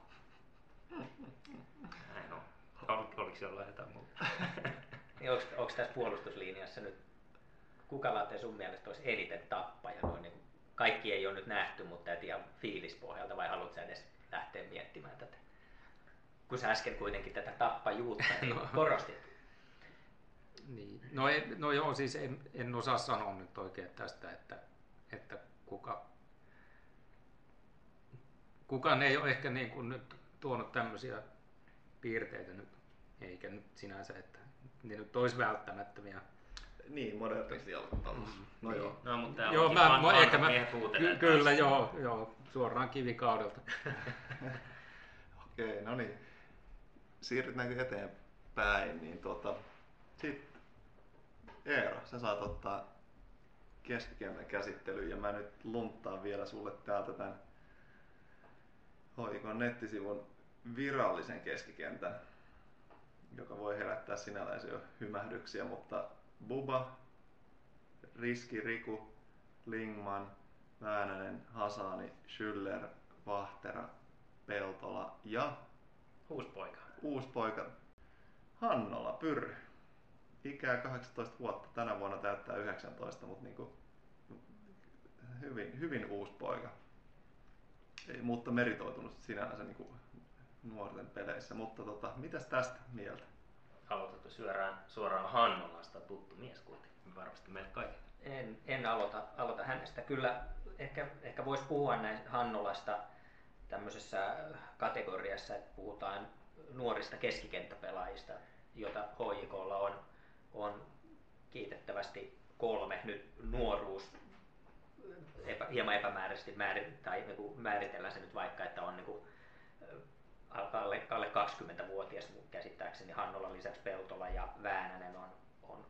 Näin on. Ol, oliko jollain jotain muuta? Niin onko, onko tässä puolustuslinjassa nyt, kuka Latte sun mielestä olisi eniten tappaja? Noin niin kaikki ei ole nyt nähty, mutta et ihan fiilispohjalta vai haluatko edes lähteä miettimään tätä? Kun sä äsken kuitenkin tätä tappajuutta niin No. korostit. Niin. No, ei, no joo, siis en, en osaa sanoa nyt oikein tästä, että, että kuka, kukaan ei ole ehkä niin kuin nyt tuonut tämmöisiä piirteitä nyt, eikä nyt sinänsä, että ne nyt olisi välttämättömiä. Niin, moderniksi jalkapallossa. No Niin. joo. No, mutta Joo, mä, mä, ehkä mä, ky, kyllä joo, joo, suoraan kivikaudelta. Okei, no niin. Siirrytäänkö eteenpäin, niin tota, sitten Eero, sä saat ottaa keskikentän käsittelyyn ja mä nyt lunttaan vielä sulle täältä tämän hoikon nettisivun virallisen keskikentän, joka voi herättää sinällään jo hymähdyksiä, mutta Buba, Riski, Riku, Lingman, Väänänen, Hasani, Schüller, Vahtera, Peltola ja Uusi poika. uusi poika Hannola Pyrry. Ikää 18 vuotta, tänä vuonna täyttää 19, mutta niinku hyvin, hyvin uusi poika. Ei, mutta meritoitunut sinänsä niinku nuorten peleissä. Mutta tota, mitäs tästä mieltä? Aloitettu suoraan, suoraan Hannolasta, tuttu mies kuitenkin, varmasti meille kaikille. En, en aloita, aloita hänestä. Kyllä ehkä, ehkä voisi puhua näin Hannolasta tämmöisessä kategoriassa, että puhutaan nuorista keskikenttäpelaajista, jota HJKlla on, on kiitettävästi kolme. Nyt nuoruus epä, hieman epämääräisesti tai niin kuin määritellään se nyt vaikka, että on niin kuin, alle, alle 20-vuotias mun käsittääkseni Hannolan lisäksi Peltola ja Väänänen on, on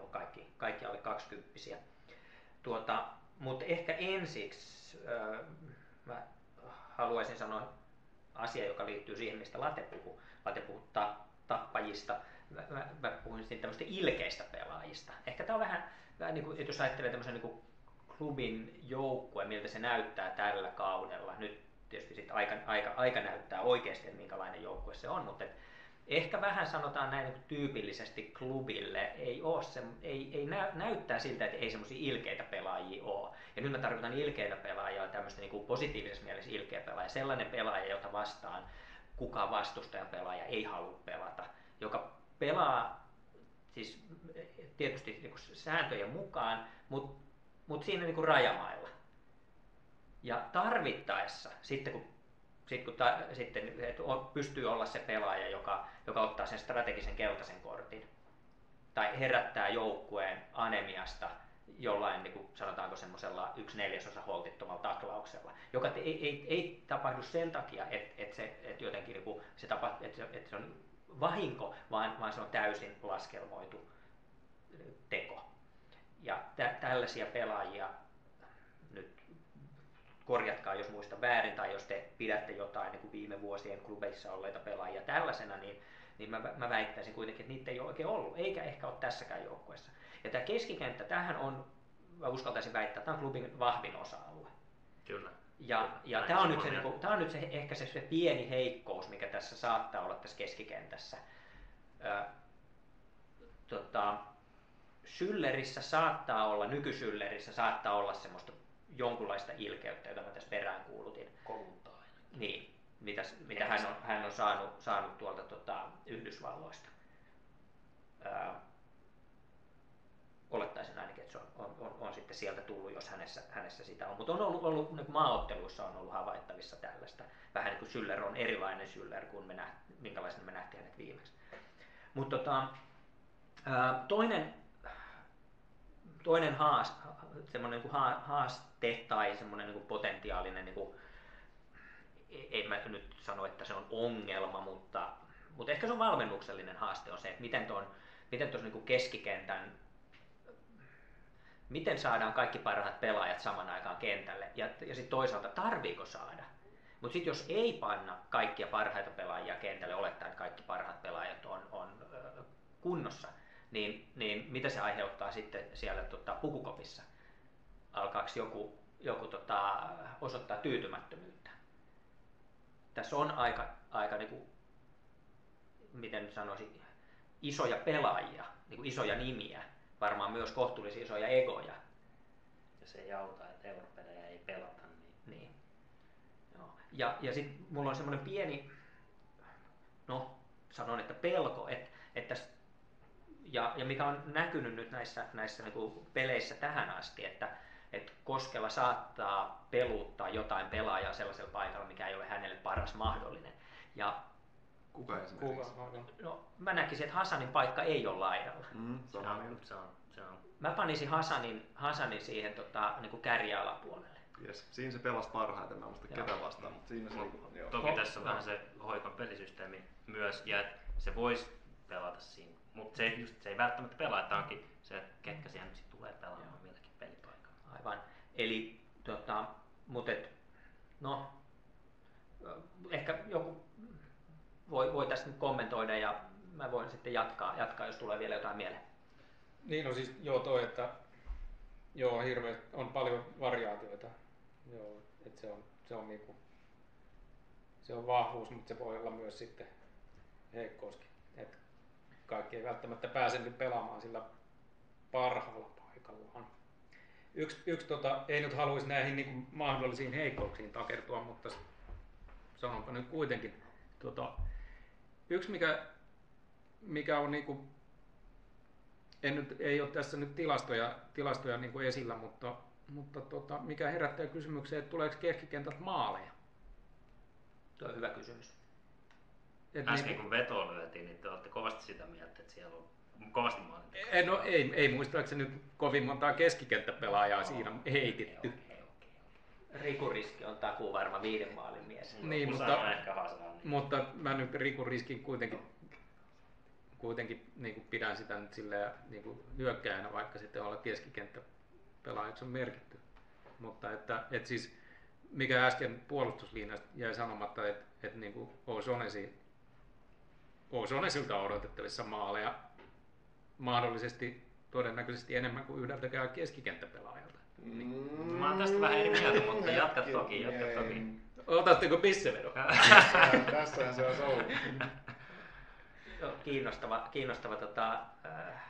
on kaikki, kaikki alle 20 tuota, Mutta ehkä ensiksi äh, mä haluaisin sanoa asia, joka liittyy siihen, mistä Late puhuu. Late puhuu ta- tappajista. Mä, mä, mä puhuin sitten tämmöistä ilkeistä pelaajista. Ehkä tämä on vähän, vähän niin kuin, jos ajattelee tämmöisen niin kuin klubin joukkue, miltä se näyttää tällä kaudella. Nyt tietysti sit aika, aika, aika näyttää oikeasti, että minkälainen joukkue se on, mutta et ehkä vähän sanotaan näin niin tyypillisesti klubille, ei, ole se, ei, ei nä, näyttää siltä, että ei semmoisia ilkeitä pelaajia ole. Ja nyt mä tarkoitan ilkeitä pelaajia, tämmöistä niin kuin positiivisessa mielessä ilkeä pelaaja, sellainen pelaaja, jota vastaan kukaan vastustajan pelaaja ei halua pelata, joka pelaa siis tietysti niin kuin sääntöjen mukaan, mutta mut siinä niin kuin rajamailla. Ja tarvittaessa, sitten kun, sit kun ta, sitten, et pystyy olla se pelaaja, joka, joka ottaa sen strategisen keltaisen kortin, tai herättää joukkueen anemiasta jollain, niin kuin sanotaanko semmoisella yksi neljäsosa holtittomalla taklauksella, joka ei, ei, ei tapahdu sen takia, että et se, et jotenkin niin kuin se, tapa, että se, et se on vahinko, vaan, vaan se on täysin laskelmoitu teko. Ja tä, tällaisia pelaajia nyt korjatkaa, jos muista väärin, tai jos te pidätte jotain niin kuin viime vuosien klubeissa olleita pelaajia tällaisena, niin, niin mä, mä väittäisin kuitenkin, että niitä ei ole oikein ollut, eikä ehkä ole tässäkään joukkueessa. Ja tämä keskikenttä, tähän on, mä uskaltaisin väittää, tämä on klubin vahvin osa-alue. Kyllä. Ja, ja tämä on, nyt se, on, niinku, on nyt se, ehkä se, se pieni heikkous, mikä tässä saattaa olla tässä keskikentässä. Ö, tota, Schüllerissä saattaa olla, nykysyllerissä saattaa olla semmoista jonkunlaista ilkeyttä, jota mä tässä peräänkuulutin. Kouluttaa aina. Niin, mitä, mitä hän on, hän on saanut, saanut tuolta tota, Yhdysvalloista. Ää, olettaisin ainakin, että se on, on, on, on sitten sieltä tullut, jos hänessä, hänessä sitä on. Mutta on ollut, ollut niin maaotteluissa on ollut havaittavissa tällaista. Vähän niin kuin Schüller on erilainen Schüller kuin me näht, minkälaisena me nähtiin hänet viimeksi. Mutta tota, toinen, toinen haas, semmoinen niin haaste tai semmoinen niin potentiaalinen, niin kuin, ei mä nyt sano, että se on ongelma, mutta, mutta ehkä se on valmennuksellinen haaste on se, että miten tuon miten tuossa niin keskikentän, miten saadaan kaikki parhaat pelaajat saman aikaan kentälle ja, ja sitten toisaalta tarviiko saada. Mutta sitten jos ei panna kaikkia parhaita pelaajia kentälle, olettaa, että kaikki parhaat pelaajat on, on kunnossa, niin, niin mitä se aiheuttaa sitten siellä tota, pukukopissa? alkaako joku, joku tota, osoittaa tyytymättömyyttä. Tässä on aika, aika niin kuin, miten sanoisin, isoja pelaajia, niin kuin isoja nimiä, varmaan myös kohtuullisia isoja egoja. Ja se ei auta, että europelejä ei pelata. Niin. Niin. Joo. Ja, ja sitten mulla on semmoinen pieni, no sanon, että pelko, että, että ja, ja mikä on näkynyt nyt näissä, näissä niinku peleissä tähän asti, että, että Koskela saattaa peluuttaa jotain pelaajaa sellaisella paikalla, mikä ei ole hänelle paras mahdollinen. Ja Kuka esimerkiksi? Kuka? no, mä näkisin, että Hasanin paikka ei ole laidalla. Mm, Se on, mieltä. se on, se on. Mä panisin Hasanin, Hasanin siihen tota, niin kärjialapuolelle. Yes. Siinä se pelasi parhaiten, mä en muista ketä vastaan, mutta siinä se Mut oli, joo. Toki Ko- tässä on vähän se hoikon pelisysteemi myös, ja se voisi pelata siinä. Mutta se, just, se ei välttämättä pelaa, että onkin se, että ketkä siihen nyt sit tulee pelaamaan Joo. milläkin pelipaikalla. Aivan. Eli, tota, mutta et, no, ehkä joku voi, voi tästä nyt kommentoida ja mä voin sitten jatkaa, jatkaa jos tulee vielä jotain mieleen. Niin no siis joo toi, että joo hirveä, on paljon variaatioita. Joo, että se on, se on niinku, se on vahvuus, mutta se voi olla myös sitten heikkouskin. Et kaikki ei välttämättä pääse nyt pelaamaan sillä parhaalla paikallaan. Yksi, yksi tota, ei nyt haluaisi näihin niinku mahdollisiin heikkouksiin takertua, mutta sanonpa nyt kuitenkin. Tota, yksi mikä, mikä on niinku en nyt, ei ole tässä nyt tilastoja, tilastoja niin kuin esillä, mutta, mutta tota, mikä herättää kysymykseen, että tuleeko keskikentältä maaleja? Tuo on hyvä kysymys. Et Äsken niin, kun veto lyötiin, niin te olette kovasti sitä mieltä, että siellä on kovasti maalin. ei, no, ei, ei muistaakseni nyt kovin montaa keskikenttäpelaajaa siinä heitetty. Okei, okei, okei. Riku Riski on takuu varma viiden maalin mies. Niin, mutta- ehkä Hasan, niin Mutta mä nyt Rikun riskin kuitenkin, kuitenkin niin kuin pidän sitä nyt silleen, niin kuin hyökkäjänä, vaikka sitten olla keskikenttäpelaajaksi on merkitty. Mutta että, että siis mikä äsken puolustuslinjasta jäi sanomatta, että, että niin kuin O'Shaughnessy, O'Shaughnessilta on odotettavissa maaleja mahdollisesti todennäköisesti enemmän kuin yhdeltäkään keskikenttäpelaajalta. Mm, Mä oon tästä vähän eri mieltä, mutta jatka toki, jatka toki. Otatteko pissevedon? Tässähän se on ollut. Joo, kiinnostava, kiinnostava tota, äh,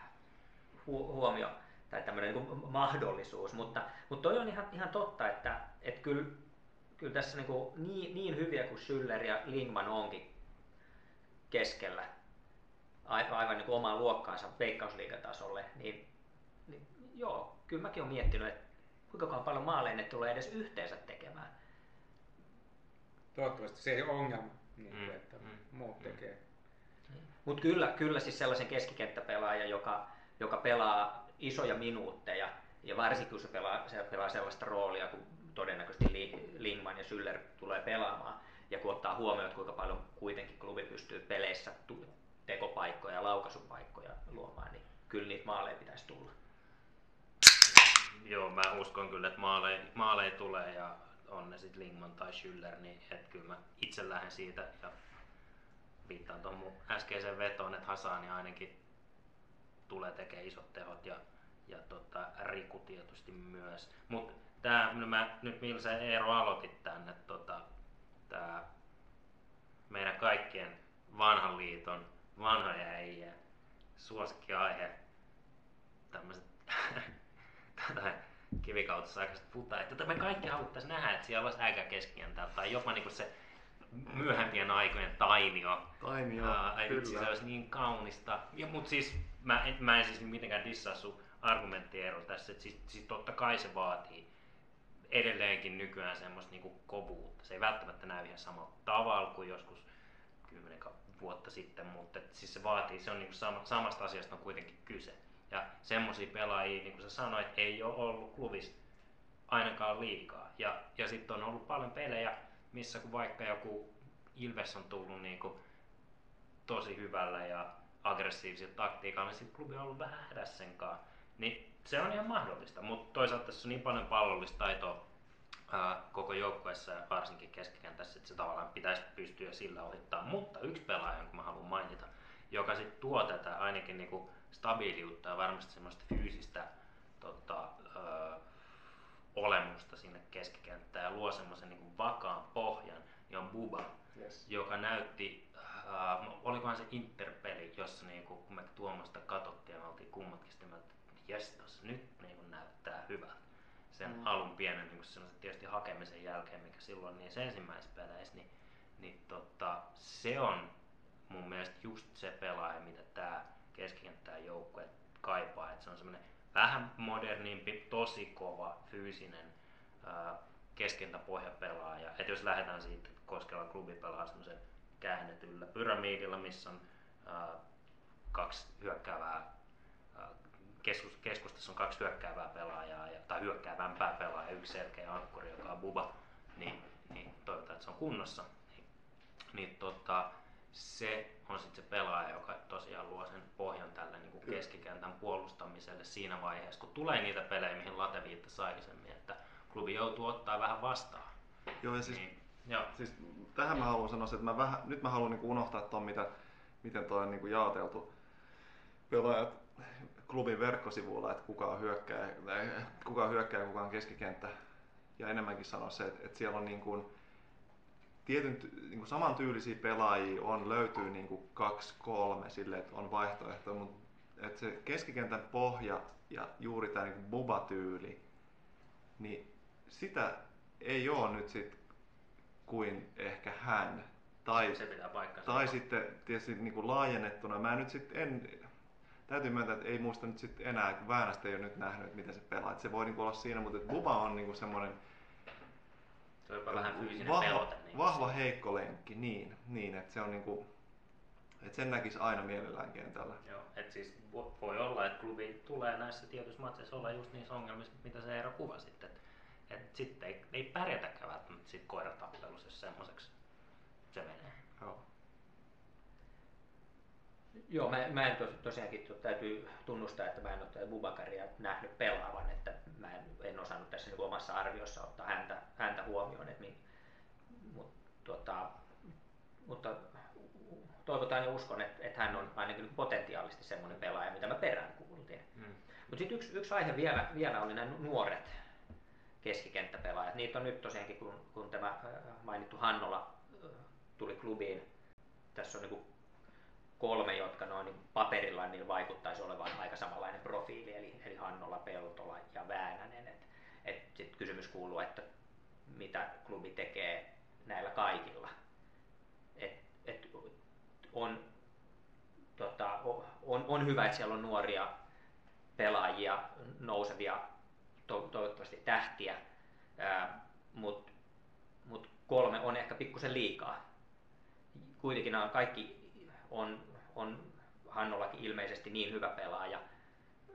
hu- huomio tai tämmöinen niin mahdollisuus, mutta, mutta toi on ihan, ihan totta, että, että kyllä, kyllä tässä niin, kuin niin, niin hyviä kuin Schüller ja Lingman onkin keskellä aivan, aivan niin kuin omaan luokkaansa veikkausliigatasolle, niin, niin joo, kyllä mäkin olen miettinyt, että kuinka paljon maaleja ne tulee edes yhteensä tekemään. Toivottavasti se ei ole ongelma, niin, Mm, että mm, muut mm. tekee. Mutta kyllä, kyllä siis sellaisen keskikenttäpelaaja, joka, joka pelaa isoja minuutteja, ja varsinkin kun se pelaa, se pelaa sellaista roolia, kun todennäköisesti Li- Lindman ja Süller tulee pelaamaan, ja kun ottaa huomioon, että kuinka paljon kuitenkin klubi pystyy peleissä tekopaikkoja ja laukaisupaikkoja luomaan, niin kyllä niitä maaleja pitäisi tulla. Joo, mä uskon kyllä, että maaleja, maaleja tulee ja on ne sitten Lingman tai Schüller, niin että kyllä mä itse lähden siitä ja viittaan tuohon mun äskeiseen vetoon, että Hasani ainakin tulee tekemään isot tehot ja, ja tota, Riku tietysti myös. Mutta tää, no mä, nyt millä sä Eero aloitit tänne, tota, tää meidän kaikkien vanhan liiton vanhoja äijä suosikkiaihe, tämmöiset tätä kivikautossa aikaisemmin puhutaan, että me kaikki haluttaisiin nähdä, että siellä olisi äkä keskikentällä tai jopa niinku se myöhempien aikojen tainio. Tainio, Aa, ai vitsi, se kyllä. olisi niin kaunista. Ja, mutta siis mä en, mä en siis mitenkään dissaa sun argumenttiero tässä, että siis, siis totta kai se vaatii edelleenkin nykyään semmoista niinku kovuutta. Se ei välttämättä näy ihan samalla tavalla kuin joskus kymmenen ka- vuotta sitten, mutta et siis se vaatii, se on niinku sama, samasta asiasta on kuitenkin kyse. Ja semmoisia pelaajia, niin kuin sä sanoit, ei ole ollut klubissa ainakaan liikaa. Ja, ja sitten on ollut paljon pelejä, missä kun vaikka joku Ilves on tullut niin kuin tosi hyvällä ja aggressiivisella taktiikalla, niin sitten klubi on ollut vähän hädässä sen kanssa. Niin se on ihan mahdollista, mutta toisaalta tässä on niin paljon pallollista taitoa ää, koko joukkueessa ja varsinkin keskikentässä, että se tavallaan pitäisi pystyä sillä ohittaa. Mutta yksi pelaaja, jonka mä haluan mainita, joka sitten tuo tätä ainakin niinku stabiiliutta ja varmasti semmoista fyysistä tota, ää, olemusta sinne keskikenttään ja luo semmoisen niin vakaan pohjan, niin on Buba, Yes. joka näytti, äh, olikohan se Interpeli, jossa niin kuin, kun me Tuomasta katsottiin ja me oltiin kummatkin sitä mieltä, että jes, tossa nyt niin kuin näyttää hyvältä. Sen Mm. alun pienen niin semmoisen tietysti hakemisen jälkeen, mikä silloin niissä ensimmäisissä peleissä, niin, niin tota, se on mun mielestä just se pelaaja, mitä tämä keskikenttään joukkue kaipaa. Et se on semmoinen vähän modernimpi, tosi kova, fyysinen keskentäpohjapelaaja. Et jos lähdetään siitä, että Koskela klubi pelaa semmoisen käännetyllä pyramidilla, missä on ää, kaksi hyökkäävää ää, keskus, keskustassa on kaksi hyökkäävää pelaajaa ja, tai hyökkäävämpää pelaajaa ja yksi selkeä ankkuri, joka on Buba, niin, niin toivotaan, että se on kunnossa. Niin, niin tota, se on sitten se pelaaja, joka tosiaan luo sen pohjan tälle niin kuin keskikentän puolustamiselle siinä vaiheessa, kun tulee niitä pelejä, mihin Late viittasi aikaisemmin, että klubi joutuu ottaa vähän vastaan. Joo, ja siis Niin, joo. Siis tähän mä haluan sanoa, että mä vähän, nyt mä haluan niinku unohtaa ton, mitä, miten toi on niinku jaoteltu pelaajat klubin verkkosivuilla, että kuka on hyökkää, kuka on hyökkää ja kuka on keskikenttä. Ja enemmänkin sanoa se, että, että siellä on niinku tietyn, ty- niinku samantyylisiä pelaajia on, löytyy niinku kaksi, kolme sille, että on vaihtoehto, mutta että se keskikentän pohja ja juuri tämä niinku buba-tyyli, niin sitä ei ole nyt sit kuin ehkä hän. Tai, Se pitää paikkansa. tai sitten tietysti niin kuin laajennettuna. Mä nyt sitten en, täytyy myöntää, että ei muista nyt sitten enää, kun Väänästä ei ole nyt nähnyt, että miten se pelaa. Että se voi niin kuin olla siinä, mutta että Buba on niin kuin semmoinen Se on jopa vähän fyysinen vahva, pelote. Niin vahva heikko lenkki, niin, niin että se on niin kuin, että sen näkisi aina mielellään kentällä. Joo, et siis vo- voi olla, että klubi tulee näissä tietyissä matseissa olla just niissä ongelmissa, mitä se Eero kuvasi. Että et sitten ei, ei pärjätäkään välttämättä sit koiratappelussa, jos semmoiseksi se menee. Joo. Joo, mä, mä en tos, tosiaankin to, täytyy tunnustaa, että mä en ole Bubakaria nähnyt pelaavan, että mä en, en osannut tässä niin omassa arviossa ottaa häntä, häntä huomioon. Että mi, mut, tota, mutta toivotaan ja uskon, että, että hän on ainakin niin potentiaalisesti semmoinen pelaaja, mitä mä perään kuultiin. Mm. Mutta sitten yksi, yksi aihe vielä, vielä oli nämä nuoret keskikenttäpelaajat. Niitä on nyt tosiaankin, kun, kun tämä äh, mainittu Hannola äh, tuli klubiin, tässä on niin kolme, jotka noin niin paperilla niin vaikuttaisi olevan aika samanlainen profiili, eli, eli Hannola, Peltola ja Väänänen. Et, et sit kysymys kuuluu, että mitä klubi tekee näillä kaikilla. Et, et on, tota, on, on hyvä, että siellä on nuoria pelaajia, nousevia, to, toivottavasti tähtiä, mutta mut kolme on ehkä pikkusen liikaa. Kuitenkin nämä kaikki on, on Hannollakin ilmeisesti niin hyvä pelaaja,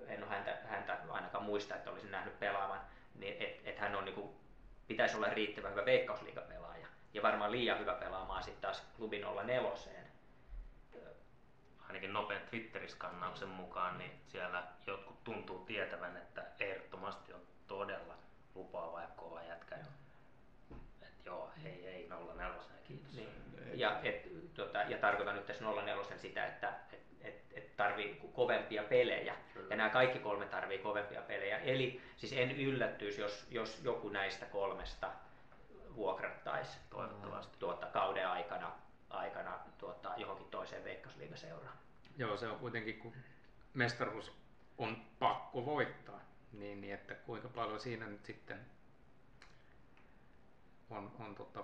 en ole häntä, häntä ainakaan muista, että olisin nähnyt pelaavan, niin että et hän on niinku, pitäisi olla riittävän hyvä veikkausliigapelaaja ja varmaan liian hyvä pelaamaan sitten taas klubin olla neloseen. Ainakin nopean Twitter-skannauksen mukaan, niin siellä jotkut tuntuu tietävän, että ehdottomasti on todella lupaava ja kova jätkä. Et joo, ei, ei, 04 kiitos. Niin. Ja, et, tota, ja tarkoitan nyt tässä 04 sitä, että et, et, et tarvii kovempia pelejä. Kyllä. Ja nämä kaikki kolme tarvii kovempia pelejä. Eli siis en yllättyisi, jos, jos joku näistä kolmesta vuokrattaisi Toivottavasti. tuota, kauden aikana, aikana tuota, johonkin toiseen veikkausliigaseuraan. Joo, se on kuitenkin, kun mestaruus on pakko voittaa, niin, niin että kuinka paljon siinä nyt sitten on, on tota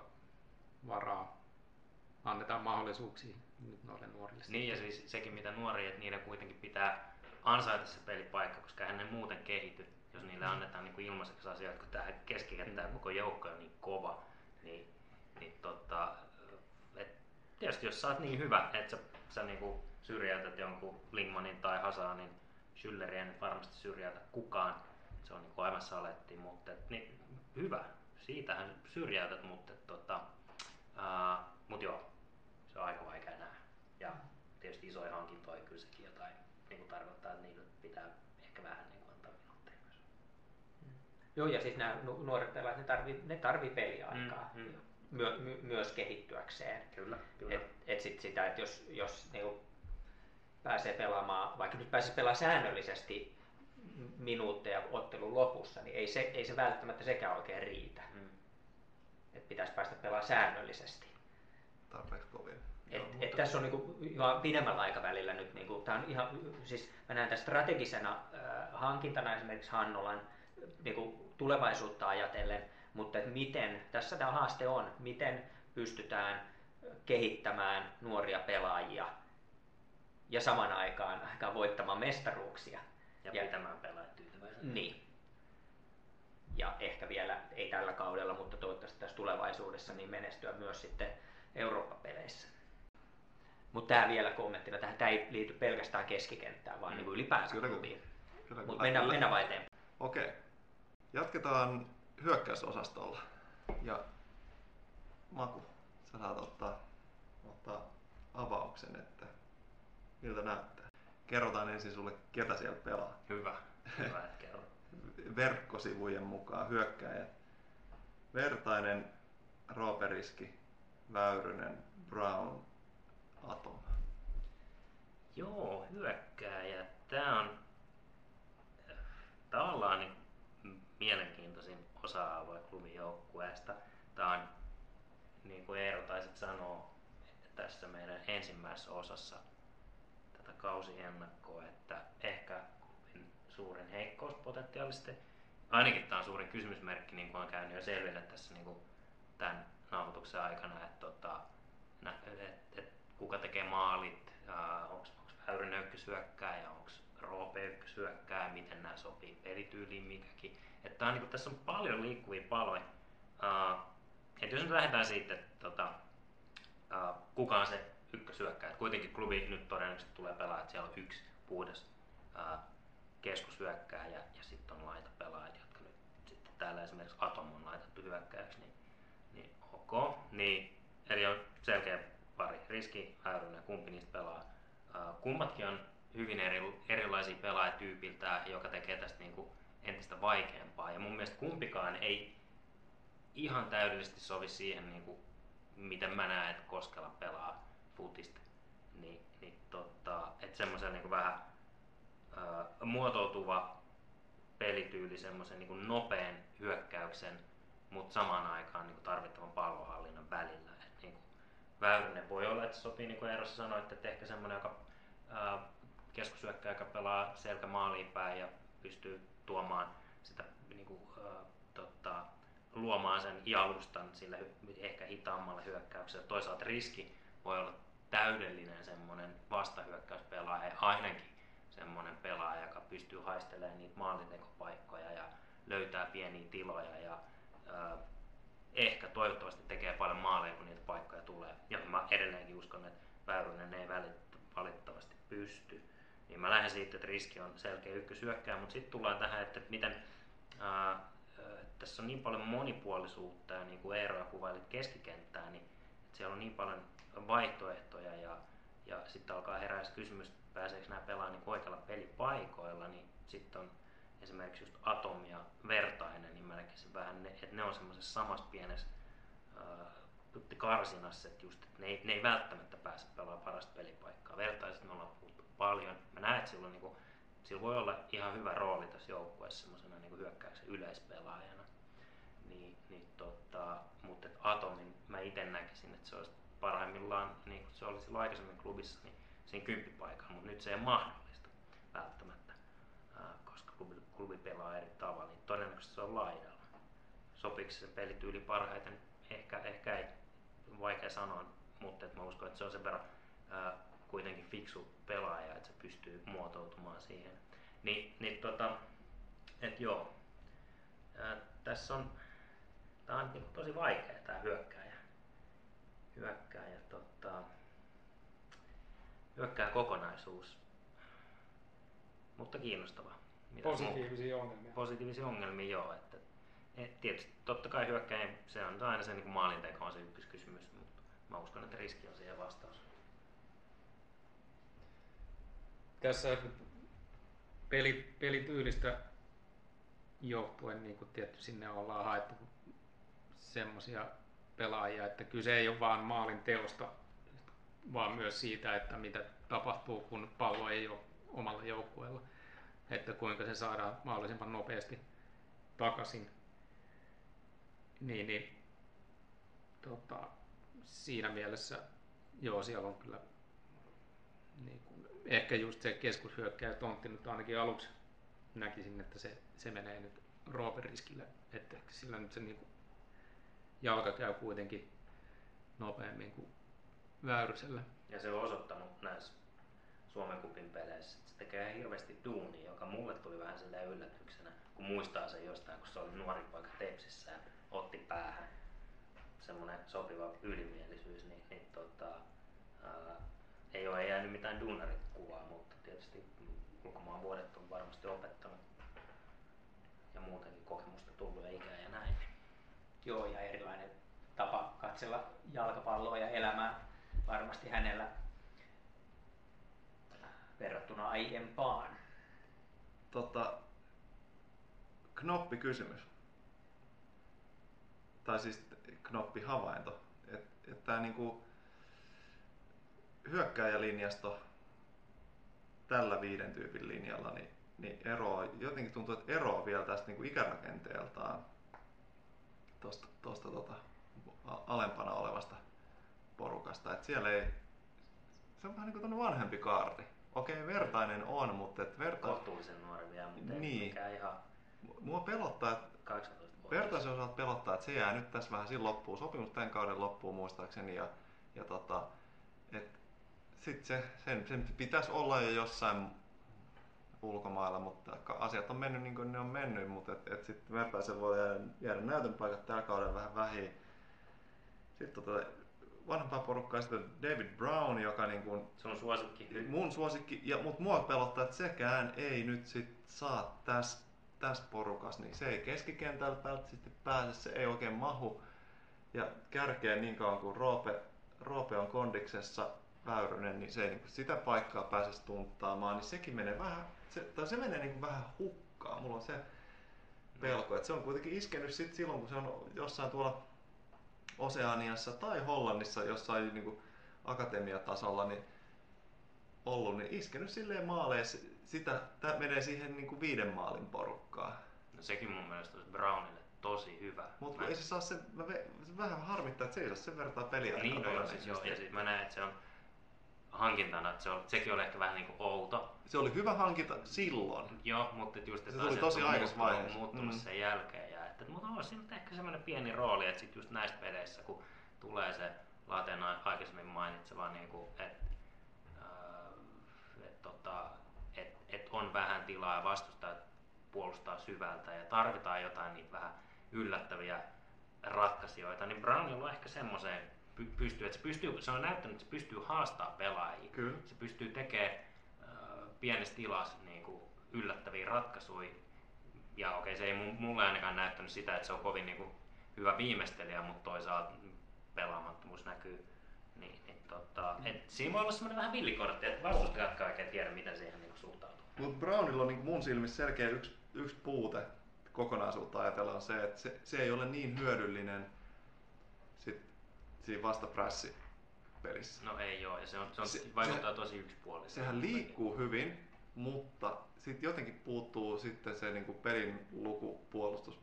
varaa, annetaan mahdollisuuksia nyt noille nuorille. Niin ja siis sekin mitä nuoria, että niiden kuitenkin pitää ansaita se pelipaikka, koska eihän ne muuten kehity, jos niille annetaan niin kuin ilmaiseksi asioita, kun tähän keskikenttään koko joukko on niin kova, niin, niin tota, et tietysti jos sä oot niin hyvä, että sä, sä niin kuin syrjäytät jonkun Lingmanin tai Hasanin, Schüllerin ei nyt varmasti syrjäytä kukaan, se on niin kuin aivan saletti, mutta et, niin, hyvä, siitähän syrjäytät, mutta et, tota, ää, mut joo, se on aika vaikea nähdä. Ja tietysti isoja hankintoja kyllä sekin jotain niin kuin tarkoittaa, että niille pitää ehkä vähän niin kuin antaa minuutteja myös. Joo, ja siis nämä nu- nuoret pelaajat, ne tarvii, ne tarvii peliaikaa Mm, mm. Myö, my, myös kehittyäkseen. Kyllä, kyllä. Et, et sit sitä, että jos, jos niinku pääsee pelaamaan, vaikka nyt pääsisi pelaamaan säännöllisesti minuutteja ottelun lopussa, niin ei se, ei se välttämättä sekään oikein riitä. Mm. Et pitäisi päästä pelaamaan säännöllisesti. Tarpeeksi kovin. Et, Joo, et mutta- tässä on niinku ihan pidemmällä aikavälillä nyt, niinku, tää on ihan, siis mä näen tämän strategisena äh, hankintana esimerkiksi Hannolan niinku, tulevaisuutta ajatellen, mutta et miten, tässä tämä haaste on, miten pystytään kehittämään nuoria pelaajia ja saman aikaan, aikaan voittamaan mestaruuksia. Ja, Ja- pitämään pelaajat tyytyväisenä. Niin. Ja ehkä vielä, ei tällä kaudella, mutta toivottavasti tässä tulevaisuudessa, niin menestyä myös sitten Eurooppa-peleissä. Mutta tämä vielä kommenttina, tähän tämä ei liity pelkästään keskikenttään, vaan Mm. niin kuin ylipäänsä Kyllä, klubiin. Mutta mennään, mennään vaan eteenpäin. Okei. Jatketaan hyökkäysosastolla. Ja Maku, sä saat ottaa, ottaa avauksen, että miltä näyttää. Kerrotaan ensin sulle, ketä siellä pelaa. Hyvä. Hyvä, että kerro. Verkkosivujen mukaan hyökkäjät. Vertainen, Rooperiski, Väyrynen, Brown, Atom. Joo, hyökkääjä. Tää on tavallaan niin mielenkiintoisin osa-alue klubin joukkueesta. Tää on, niin kuin Eero taisit sanoa, että tässä meidän ensimmäisessä osassa tätä kausiennakkoa, että ehkä klubin suurin heikkous potentiaalisesti, ainakin tämä on suurin kysymysmerkki, niin kuin on käynyt jo selville tässä niin kuin tämän nauhoituksen aikana, että tota, nä- et, et, kuka tekee maalit, onko Väyrynen ykkösyökkääjä, onko Roope ykkösyökkääjä, miten nämä sopii pelityyliin mikäkin. Että on, niin tässä on paljon liikkuvia paloja. Uh, et jos nyt lähdetään siitä, että tota, uh, kuka on se ykkösyökkääjä. Et kuitenkin klubi nyt todennäköisesti tulee pelaa, että siellä on yksi puhdas uh, keskusyökkääjä ja sitten on laitapelaajat, jotka nyt sitten täällä esimerkiksi Atom on laitettu hyökkääjäksi, niin, niin ok. Niin, eli on selkeä pari. Riski, Väyrynen, kumpi niistä pelaa. Kummatkin on hyvin eri, erilaisia pelaajatyypiltään, joka tekee tästä niinku entistä vaikeampaa. Ja mun mielestä kumpikaan ei ihan täydellisesti sovi siihen, niinku, miten mä näen, että Koskela pelaa futista. Niin, niin tota, että semmoisen niinku vähän ö, muotoutuva pelityyli, semmoisen niinku nopean hyökkäyksen, mutta samaan aikaan niinku tarvittavan pallohallinnan välillä. Et niinku, Väyrynen voi olla, että sopii, niin kuin Eerossa sanoi, että ehkä semmoinen, joka ää, joka pelaa selkä maaliin päin ja pystyy tuomaan sitä niin kuin, ää, tota, luomaan sen jalustan sille hy- ehkä hitaammalle hyökkäykselle. Toisaalta riski voi olla täydellinen semmoinen vastahyökkäyspelaaja, ainakin semmoinen pelaaja, joka pystyy haistelemaan niitä maalintekopaikkoja ja löytää pieniä tiloja ja ehkä toivottavasti tekee paljon maaleja, kun niitä paikkoja tulee. Ja mä edelleenkin uskon, että Väyrynen ei valitettavasti pysty. Niin mä lähden siitä, että riski on selkeä ykkösyökkääjä, mutta sitten tullaan tähän, että miten ää, tässä on niin paljon monipuolisuutta ja niin kuin Eeroja kuvailit keskikenttää, niin että siellä on niin paljon vaihtoehtoja ja, ja sitten alkaa herää kysymys, pääseekö nämä pelaamaan niin oikealla pelipaikoilla, niin sitten on esimerkiksi just Atom ja Vertainen, niin mä näkisin vähän, ne, että ne on semmoisessa samassa pienessä ää, karsinassa, että, just, että ne, ei, ne ei välttämättä pääse pelaamaan parasta pelipaikkaa. Vertaiset me ollaan puhuttu paljon. Mä näen, että sillä, on, niinku, sillä voi olla ihan hyvä rooli tässä joukkueessa semmoisena niinku hyökkäyksen yleispelaajana. Niin, niin tota, mutta Atomin mä itse näkisin, että se olisi parhaimmillaan, niin kuin se oli silloin aikaisemmin klubissa, niin siinä kymppipaikalla, mutta nyt se ei mahdollista välttämättä, klubi, pelaa eri tavalla, niin todennäköisesti se on laidalla. Sopiiko se pelityyli parhaiten? Ehkä, ehkä ei, vaikea sanoa, mutta mä uskon, että se on sen verran ää, kuitenkin fiksu pelaaja, että se pystyy muotoutumaan siihen. Ni, niin tota, et joo, ää, tässä on, tää on niinku tosi vaikea tää hyökkääjä. Hyökkääjä, tota, hyökkää kokonaisuus. Mutta kiinnostava. Muuta? Positiivisia ongelmia. positiivisia ongelmia joo. Että, et tietysti totta kai hyökkäin, se on aina se niin maalinteko on se ykköskysymys, mutta mä uskon, että riski on siihen vastaus. Tässä peli, pelityylistä johtuen, niin kuin tietty sinne ollaan haettu semmoisia pelaajia, että kyse ei ole vaan maalin teosta, vaan myös siitä, että mitä tapahtuu, kun pallo ei ole omalla joukkueella. Että kuinka se saadaan mahdollisimman nopeasti takaisin. Niin, niin tota, siinä mielessä, joo, siellä on kyllä niin kuin, ehkä just se keskushyökkäjä tontti nyt ainakin aluksi näkisin, että se, se menee nyt Roopen riskille, että sillä nyt se niin kuin, jalka käy kuitenkin nopeammin kuin Väyrysellä. Ja se on osoittanut näissä Suomen kupin peleissä, se tekee hirveästi duunia, joka mulle tuli vähän silleen yllätyksenä, kun muistaa sen jostain, kun se oli nuori poika Tepsissä ja otti päähän semmoinen sopiva ylimielisyys, niin, niin tota, ää, ei ole jäänyt mitään duunarikuvaa, mutta tietysti ulkomaan vuodet on varmasti opettanut ja muutenkin kokemusta tullut ja ikää ja näin. Joo, ja erilainen tapa katsella jalkapalloa ja elämää varmasti hänellä verrattuna aiempaan. Tota, knoppi kysymys. Tai siis knoppi havainto. Että et tämä niinku hyökkääjälinjasto tällä viiden tyypin linjalla, niin, niin eroa, jotenkin tuntuu, että eroa vielä tästä niinku ikärakenteeltaan tuosta tosta, tota, alempana olevasta porukasta. Et siellä ei, se on vähän niin kuin vanhempi kaarti. Okei, vertainen on, mutta et verta... Kohtuullisen nuori vielä, mutta ei Niin. mikään ihan Mua pelottaa, että 18 vuotta. vertaisen osalta pelottaa, että se jää nyt tässä vähän siinä loppuun. Sopimus tämän kauden loppuun muistaakseni. Ja, ja tota, et sit se, sen, sen pitäisi olla jo jossain ulkomailla, mutta asiat on mennyt niin kuin ne on mennyt, mutta et, et sitten vertaisen voi jäädä, jäädä näytön paikat tällä kaudella vähän vähin. Sitten tota, vanhempaa porukkaa sitten David Brown, joka niin kuin Sun suosikki mun suosikki, ja, mutta mua pelottaa, että sekään ei nyt sit saa tässä täs porukas, niin se ei keskikentällä välttämättä pääse, se ei oikein mahu. Ja kärkeen niin kauan kuin Roope, Roope on kondiksessa Väyrynen, niin se ei niin sitä paikkaa pääse stunttaamaan, niin sekin menee vähän, se, tai se menee niin vähän hukkaan. Mulla on se pelko, että se on kuitenkin iskenyt sit silloin, kun se on jossain tuolla Oseaniassa tai Hollannissa jossain niin kuin akatemiatasolla, niin ollut, niin iskenyt silleen maaleissa, sitä, tää menee siihen niin kuin viiden maalin porukkaan. No sekin mun mielestä olisi Brownille tosi hyvä. Mutta Mä- ei se saa sen, mä ve, se vähän harmittaa, että se ei saa sen vertaa peliä. Niin, no, joo, siis joo, ja sit mä näen, että se on hankintana, että se on, sekin oli ehkä vähän niin kuin outo. Se oli hyvä hankinta silloin. Joo, mutta just, Se että tuli asiat tosi vaiheessa. muuttunut Mm. sen jälkeen. Että, mutta on siinä ehkä semmoinen pieni rooli, että sit just näistä peleissä, kun tulee se Laten aikaisemmin mainitseva, niin kuin, että et, tota, et, et on vähän tilaa ja vastustajat puolustaa syvältä ja tarvitaan jotain niitä vähän yllättäviä ratkaisijoita, niin Brownilla on ehkä semmoiseen py- pystyy, että se, pystyy, se on näyttänyt, että se pystyy haastaa pelaajia. Kyllä. Se pystyy tekemään äh, pienessä tilassa niin kuin yllättäviä ratkaisuja. Ja okei, se ei mu- mulle ainakaan näyttänyt sitä, että se on kovin niin kuin, hyvä viimeistelijä, mutta toisaalta pelaamattomuus näkyy. Niin, niin, tota, et siinä voi olla semmoinen vähän villikortti, että vastustajatkaan oikein tiedä, miten siihen niin suhtautuu. Mutta Brownilla on niin mun silmissä selkeä yksi, yksi puute kokonaisuutta ajatella on se, että se, se ei ole niin hyödyllinen sit, siinä vastaprässi pelissä. No ei joo, ja se, on, se, on, Se- se vaikuttaa tosi yksipuolisesti. Sehän liikkuu hyvin, mutta sitten jotenkin puuttuu sitten se niin kuin pelin lukupuolustus.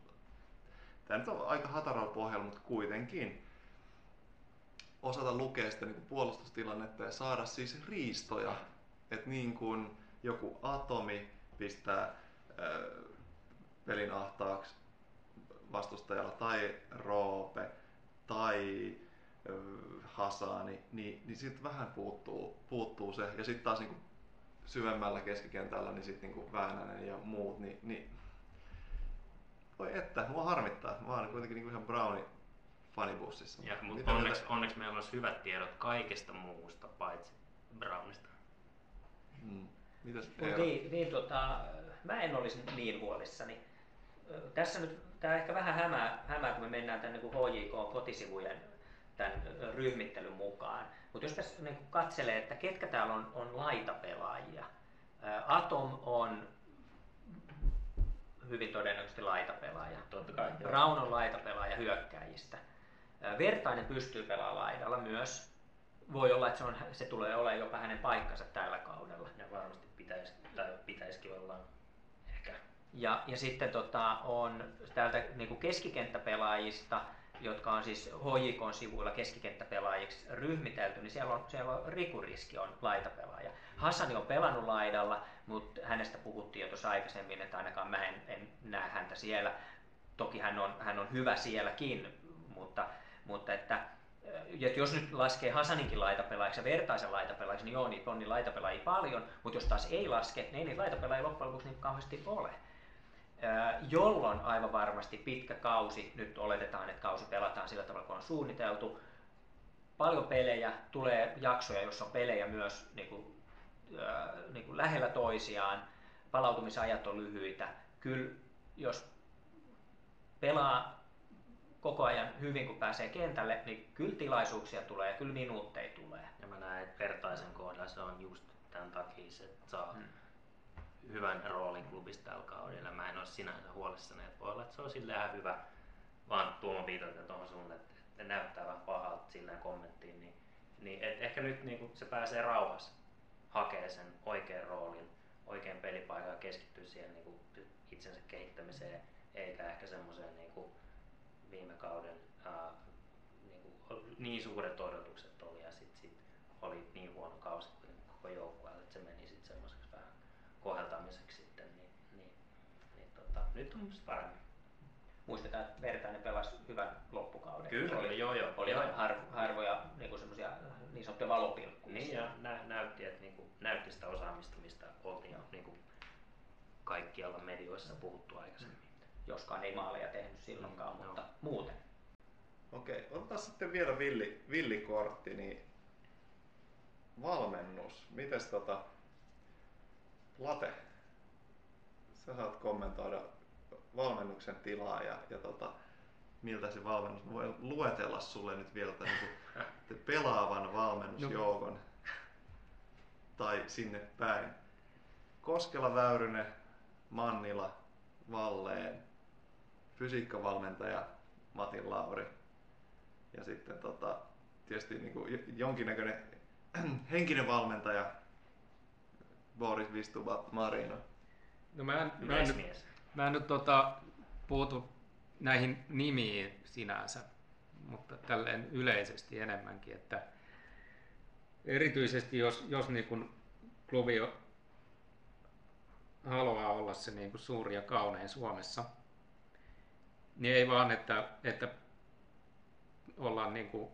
Tämä nyt on aika hataralla pohjalla, mutta kuitenkin osata lukea sitä niin kuin puolustustilannetta ja saada siis riistoja. Että niin kuin joku atomi pistää ö, pelin ahtaaksi vastustajalla tai Roope tai ö, Hasani, niin, niin sitten vähän puuttuu, puuttuu se. Ja sitten taas niinku syvemmällä keskikentällä, niin sitten niinku Väänänen ja muut, niin, niin voi että, mua harmittaa. Mä oon kuitenkin niinku ihan Browni fanibussissa. Ja, mutta Mitä onneksi, mieltä- onneksi meillä olisi hyvät tiedot kaikesta muusta, paitsi Brownista. Mm. Mitäs Mut Eero? niin, niin tota, mä en olisi niin huolissani. Tässä nyt, tämä ehkä vähän hämää, hämää, kun me mennään tänne niin HJK kotisivujen tämän ryhmittelyn mukaan. Mutta jos tässä niin katselee, että ketkä täällä on, on laitapelaajia. Atom on hyvin todennäköisesti laitapelaaja. Totta kai. Brown on laitapelaaja hyökkäjistä. Vertainen pystyy pelaamaan laidalla myös. Voi olla, että se, on, se tulee olemaan jopa hänen paikkansa tällä kaudella. Ja varmasti pitäisi, tai pitäisikin olla. Ja, ja sitten tota, on täältä niin kuin keskikenttäpelaajista, jotka on siis HJKn sivuilla keskikenttäpelaajiksi ryhmitelty, niin siellä on, siellä on Riku Riski on laitapelaaja. Hassani on pelannut laidalla, mutta hänestä puhuttiin jo tuossa aikaisemmin, että ainakaan mä en, en näe häntä siellä. Toki hän on, hän on hyvä sielläkin, mutta, mutta että että jos nyt laskee Hasaninkin laitapelaajiksi ja vertaisen laitapelaajiksi, niin joo, niitä on niin laitapelaajia paljon, mutta jos taas ei laske, niin ei niitä laitapelaajia loppujen lopuksi niin kauheasti ole. Jolloin aivan varmasti pitkä kausi, nyt oletetaan, että kausi pelataan sillä tavalla, kun on suunniteltu, paljon pelejä, tulee jaksoja, jossa on pelejä myös niin kuin, niin kuin lähellä toisiaan, palautumisajat on lyhyitä. Kyllä jos pelaa koko ajan hyvin, kun pääsee kentälle, niin kyllä tilaisuuksia tulee ja kyllä minuutteja tulee. Ja mä näen, että vertaisen kohdalla se on just tämän takia se, että saa hmm. Hyvän roolin klubista tällä kaudella. Mä en ole sinänsä huolissani, että voi olla, että se on silleen ihan hyvä, vaan Tuomo viitata tuohon sun, että, että näyttää vähän pahalta silleen kommenttiin, niin, niin et ehkä nyt niin se pääsee rauhassa hakee sen oikean roolin, oikean pelipaikan ja keskittyy siihen niin kuin itsensä kehittämiseen, eikä ehkä semmoiseen niin kuin viime kauden ää, niin, kuin, niin suuret odotukset oli ja sitten sit oli niin huono kausi koko joukkueelle, että se meni sitten koheltamiseksi sitten, niin, niin, niin tota, nyt on paremmin. Muistetaan, että Vertainen pelasi hyvän loppukauden. Kyllä, oli, joo, joo. Oli joo. Har, harvoja niin semmoisia niin sanottuja valopilkkuja. Niin, ja nä, näytti, että niin kuin, näytti sitä osaamista, mistä oltiin niin kuin, kaikkialla medioissa puhuttu aikaisemmin joskaan ei maaleja tehnyt silloinkaan, mm, mutta no. muuten. Okei, otetaan sitten vielä villi, villikortti, niin valmennus. Mites tota, Late, sä saat kommentoida valmennuksen tilaa ja, ja tota, miltä se valmennus, voi luetella sulle nyt vielä tämän niin pelaavan valmennusjoukon no. tai sinne päin. Koskela, Väyrynen, Mannila, Valleen, fysiikkavalmentaja Matin Lauri ja sitten tota, tietysti niin kuin jonkinnäköinen henkinen valmentaja Boris Vistuba Marino. No mä en, mä en, mä en nyt tota, puutu näihin nimiin sinänsä, mutta tälleen yleisesti enemmänkin, että erityisesti jos, jos niin kun klubi haluaa olla se niin kuin suuri ja kaunein Suomessa, niin ei vaan, että, että ollaan niin kuin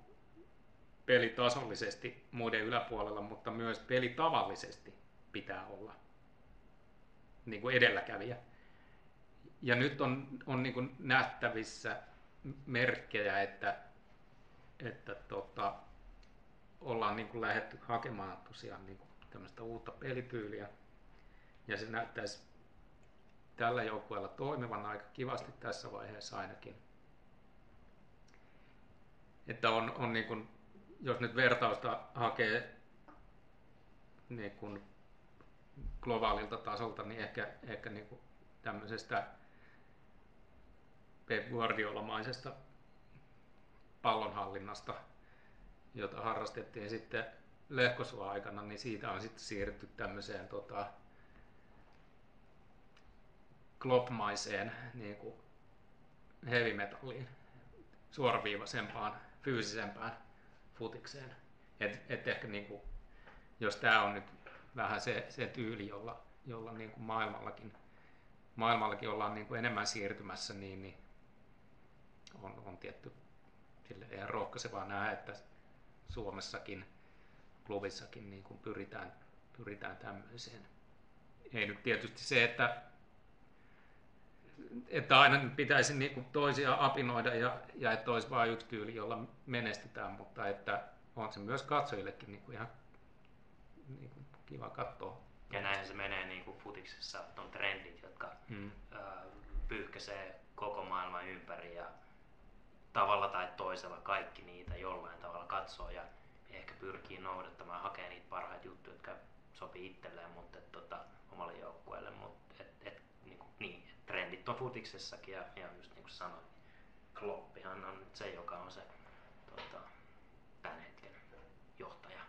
pelitasollisesti muiden yläpuolella, mutta myös pelitavallisesti pitää olla niin kuin edelläkävijä. Ja nyt on, on niin kuin nähtävissä merkkejä, että, että tota, ollaan niin kuin lähdetty hakemaan tosiaan niin kuin tämmöistä uutta pelityyliä. Ja se näyttäisi tällä joukkueella toimivan aika kivasti tässä vaiheessa ainakin. Että on, on niin kuin, jos nyt vertausta hakee niin kuin globaalilta tasolta, niin ehkä, ehkä niin kuin tämmöisestä Pep Guardiola-maisesta pallonhallinnasta, jota harrastettiin sitten Lehkosuon aikana, niin siitä on sitten siirrytty tämmöiseen tota, klopmaiseen niin kuin heavy metalliin, suoraviivaisempaan, fyysisempään futikseen. Et, et ehkä niin kuin, jos tämä on nyt vähän se, se tyyli, jolla, jolla niin kuin maailmallakin, maailmallakin ollaan niin kuin enemmän siirtymässä, niin, niin on, on tietty sille ihan rohkaisevaa nähdä, että Suomessakin, klubissakin niin kuin pyritään, pyritään tämmöiseen. Ei nyt tietysti se, että että aina pitäisi niin kuin toisia apinoida ja, ja että olisi vain yksi tyyli, jolla menestytään, mutta että on se myös katsojillekin niin kuin ihan niin kuin kiva katsoa. Ja näin se menee niin kuin futiksessa, on trendit, jotka hmm. pyyhkäisee koko maailman ympäri ja tavalla tai toisella kaikki niitä jollain tavalla katsoo ja ehkä pyrkii noudattamaan, hakee niitä parhaita juttuja, jotka sopii itselleen, mutta et, tota, omalle joukkueelle, mutta et, et, niin, kuin, niin trendit on futiksessakin ja, ja just niin kuin sanoin, Kloppihan on nyt se, joka on se tota, tämän hetken johtaja.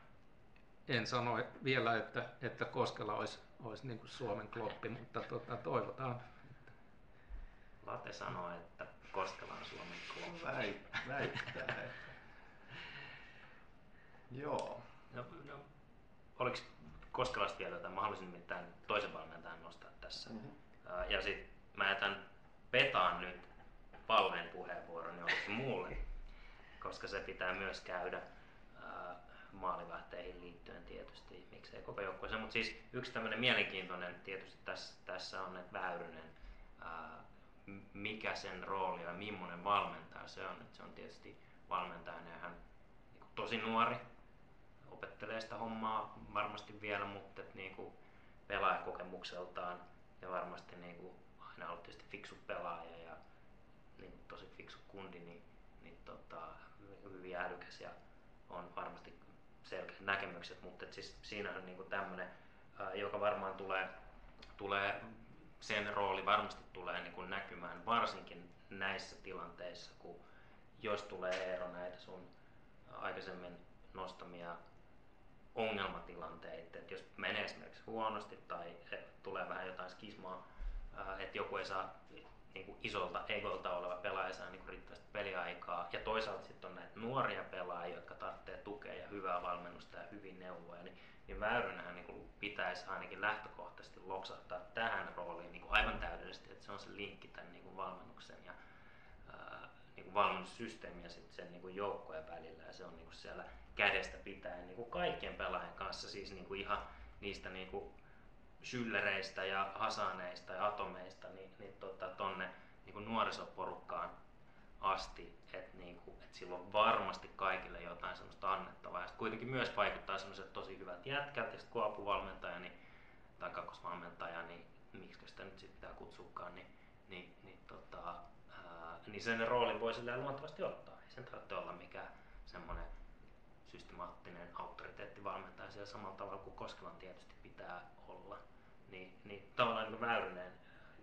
En sano vielä, että, että Koskela olisi, olisi niin kuin Suomen kloppi, mutta tota, toivotaan, Late sanoo, että Koskela on Suomen. Väit, väittää. että- Joo. No, no, oliko Koskelasta vielä jotain? Mä haluaisin nimittäin toisen valmentajan nostaa tässä. Mhm. Ää, Ja sitten mä jätän Petaan nyt Palleen puheenvuoron jollekin muulle, koska se pitää myös käydä maalivahteihin liittyen tietysti, miksei koko joukkueeseen. Mutta siis yksi tämmöinen mielenkiintoinen tietysti tässä, tässä on, että Väyrynen, ää, mikä sen rooli ja millainen valmentaja se on. Et se on tietysti valmentajana ja hän niin tosi nuori, opettelee sitä hommaa varmasti vielä, mutta et niinku pelaajakokemukseltaan ja varmasti niinku aina ollut tietysti fiksu pelaaja ja niinku tosi fiksu kundi, niin, niin tota, hyvin älykäs ja on varmasti selkeät näkemykset, mutta siis siinä on niinku tämmöinen, joka varmaan tulee, tulee sen rooli varmasti tulee niinku näkymään varsinkin näissä tilanteissa, kun jos tulee ero näitä sun aikaisemmin nostamia ongelmatilanteita, että jos menee esimerkiksi huonosti tai tulee vähän jotain skismaa, että joku ei saa niin kuin isolta egolta oleva pelaaja saa niin riittävästi peliaikaa ja toisaalta sitten on näitä nuoria pelaajia, jotka tarvitsee tukea ja hyvää valmennusta ja hyvin neuvoja, niin, niin Väyrynähän niin pitäisi ainakin lähtökohtaisesti loksahtaa tähän rooliin niin kuin aivan täydellisesti, että se on se linkki tämän niin kuin valmennuksen ja ää, niin kuin valmennussysteemi ja sitten sen niin kuin joukkojen välillä ja se on niin kuin siellä kädestä pitäen niin kuin kaikkien pelaajien kanssa, siis niin kuin ihan niistä niin kuin Schüllereistä ja Hasaneista ja Atomeista niin, niin tota, tonne niin kuin nuorisoporukkaan asti, että niin kuin, et sillä on varmasti kaikille jotain semmoista annettavaa. Ja sit kuitenkin myös vaikuttaa semmoiset tosi hyvät jätkät ja sitten kun apuvalmentaja niin, tai kakkosvalmentaja, niin miksi sitä nyt sit pitää kutsukaan, niin, niin, niin, tota, ää, niin sen roolin voi silleen luontevasti ottaa. Ei sen tarvitse olla mikään semmoinen systemaattinen auktoriteettivalmentaja siellä samalla tavalla kuin Koskelan tietysti pitää olla. Niin, niin tavallaan niin Väyrynen,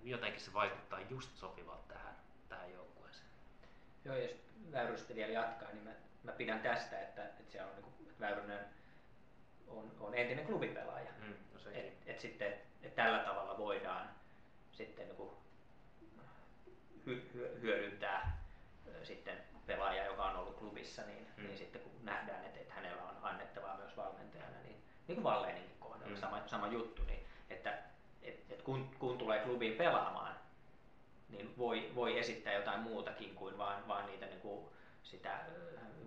jotenkin se vaikuttaa just sopivalta tähän, tähän joukkueeseen. Joo, jos Väyrystä vielä jatkaa, niin mä, mä pidän tästä, että, että siellä on niin kuin, että Väyrynen on, on entinen klubipelaaja. Mm, no sekin. Et, et sitten et tällä tavalla voidaan sitten niin kuin hy, hy, hyödyntää sitten pelaaja, joka on ollut klubissa, niin, Mm. niin sitten kun nähdään, että, että hänellä on annettavaa myös valmentajana, niin, niin kuin Valleeninkin kohdalla Mm. sama, sama juttu, niin että et, et kun, kun tulee klubiin pelaamaan, niin voi, voi esittää jotain muutakin kuin vaan, vaan niitä niin kuin sitä,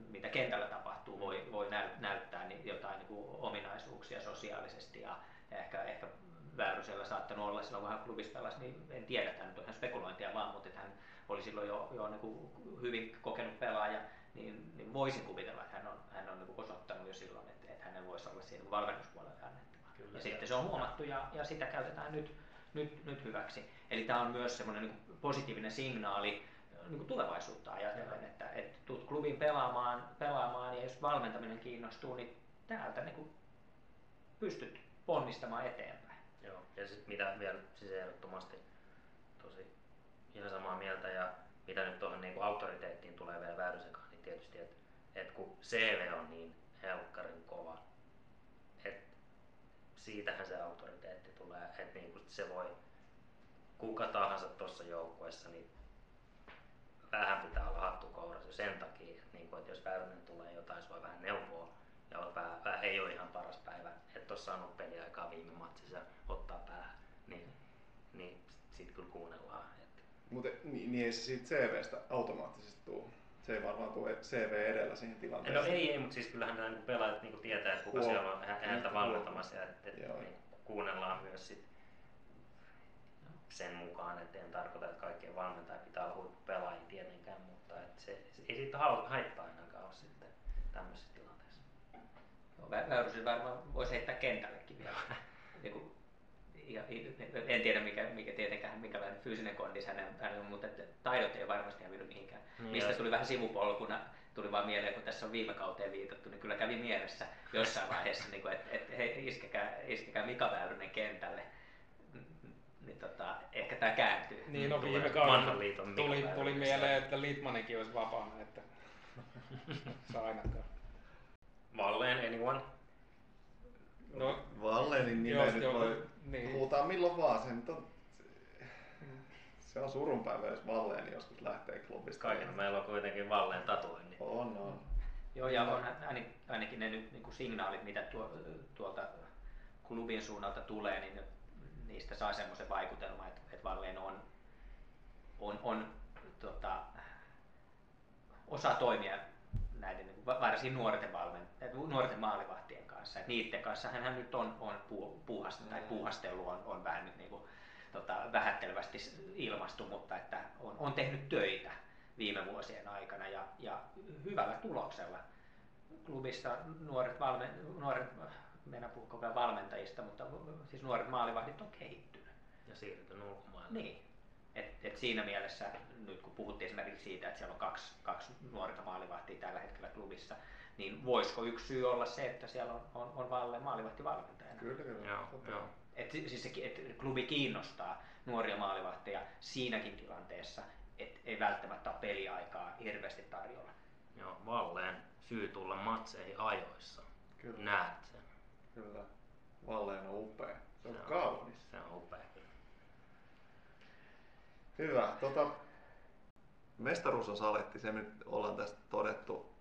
mitä kentällä tapahtuu, voi, voi näy, näyttää niin jotain niin kuin ominaisuuksia sosiaalisesti ja ehkä, ehkä Väyrysellä saattanut olla silloin, kun hän klubissa pelasi, niin en tiedä, tämä nyt on ihan spekulointia vaan, mutta että hän oli silloin jo, jo niin kuin hyvin kokenut pelaaja, niin, niin voisin kuvitella, että hän on, hän on niin osoittanut jo silloin, että, että hänellä voisi olla siinä niin valmennuspuolella annettavaa. Kyllä, Ja sitten se on huomattu ja, ja sitä käytetään nyt, nyt, nyt hyväksi. Eli tämä on myös semmoinen niin positiivinen signaali niin kuin tulevaisuutta ajatellen, että, että tulet klubin pelaamaan, pelaamaan ja jos valmentaminen kiinnostuu, niin täältä niin kuin pystyt ponnistamaan eteenpäin. Joo, ja sitten mitä vielä siis ehdottomasti tosi ihan samaa mieltä ja mitä nyt tuohon niin auktoriteettiin tulee vielä Väyrysenkaan, niin tietysti, että et kun CV on niin helkkarin kova, että siitähän se auktoriteetti tulee, että niin kuin se voi kuka tahansa tuossa joukkueessa, niin vähän pitää olla hattu kourassa jo sen takia, että, niin kuin, että jos Väyrynen tulee jotain, se voi vähän neuvoa ja oot vähän, ei ole ihan paras päivä, et ole saanut peliaikaa viime matsissa ottaa päähän, niin, niin sit kyllä kuunnellaan. Mutta niin, niin ei se siitä CVstä automaattisesti tule. Se ei varmaan tule CV edellä siihen tilanteeseen. no ei, ei, mutta siis kyllähän nämä niin pelaajat niin tietää, että kuka Huom- siellä on hä- häntä Niin, valmentamassa ja että, niin kuunnellaan myös sit sen mukaan, että en tarkoita, että kaikkien valmentajat pitää olla huippupelaajia tietenkään, mutta että se, se, ei siitä haittaa ainakaan ole sitten tämmöisessä tilanteessa. Joo, Vä- Väyrysen varmaan voisi heittää kentällekin vielä. Niin kuin, ja, en tiedä mikä, mikä tietenkään, minkälainen fyysinen kondis hänellä on, mutta että taidot ei varmasti hävinnyt mihinkään. Niin, Mistä tuli vähän sivupolkuna, tuli vaan mieleen, kun tässä on viime kauteen viitattu, niin kyllä kävi mielessä jossain vaiheessa, niin kuin, että, että hei, iskekää, iskekää Mika Väyrynen kentälle. Niin tota, ehkä tämä kääntyy. Niin, no viime kaudella tuli, tuli mieleen, että Litmanikin olisi vapaana, että saa ainakaan. Valleen, anyone? No, Vallenin Jos nimeä nyt joku- voi niin. huutaa milloin vaan. Se nyt on, Se on surunpäivä, jos Valleen joskus lähtee klubista. Kaikilla meillä on kuitenkin Valleen tatuoinnin. On, on. Joo, ja on ain- ainakin ne nyt niin kuin signaalit, mitä tuo, tuolta klubin suunnalta tulee, niin ne- niistä saa semmoisen vaikutelman, että, että Valleen on, on, on tota, osaa toimia näiden niin varsin nuorten, valmen, eh, nuorten maalivahtien kanssa. Et niiden kanssa hän nyt on, on puu, puuhast, tai Mm. puuhastelu on, on vähän nyt niin kuin, tota, vähättelevästi ilmastu, mutta että on, on tehnyt töitä viime vuosien aikana ja, ja hyvällä tuloksella. Klubissa nuoret, valme, nuoret ajan valmentajista, mutta siis nuoret maalivahdit on kehittynyt. Ja siirtynyt ulkomaille. Niin. Et, et siinä mielessä, nyt kun puhuttiin esimerkiksi siitä, että siellä on kaksi, kaksi nuorta maalivahtia tällä hetkellä klubissa, niin voisiko yksi syy olla se, että siellä on, on, on Valle maalivahtivalmentajana? Kyllä, kyllä. Joo, joo. Et, si- siis se, et klubi kiinnostaa nuoria maalivahteja siinäkin tilanteessa, että ei välttämättä ole peliaikaa hirveästi tarjolla. Joo, Valleen syy tulla matseihin ajoissa. Kyllä. Näet sen. Kyllä. Valleen on upea. Se on Se on- kaunis. Se on upea. Hyvä. Tota, mestaruus on saletti, se nyt ollaan tästä todettu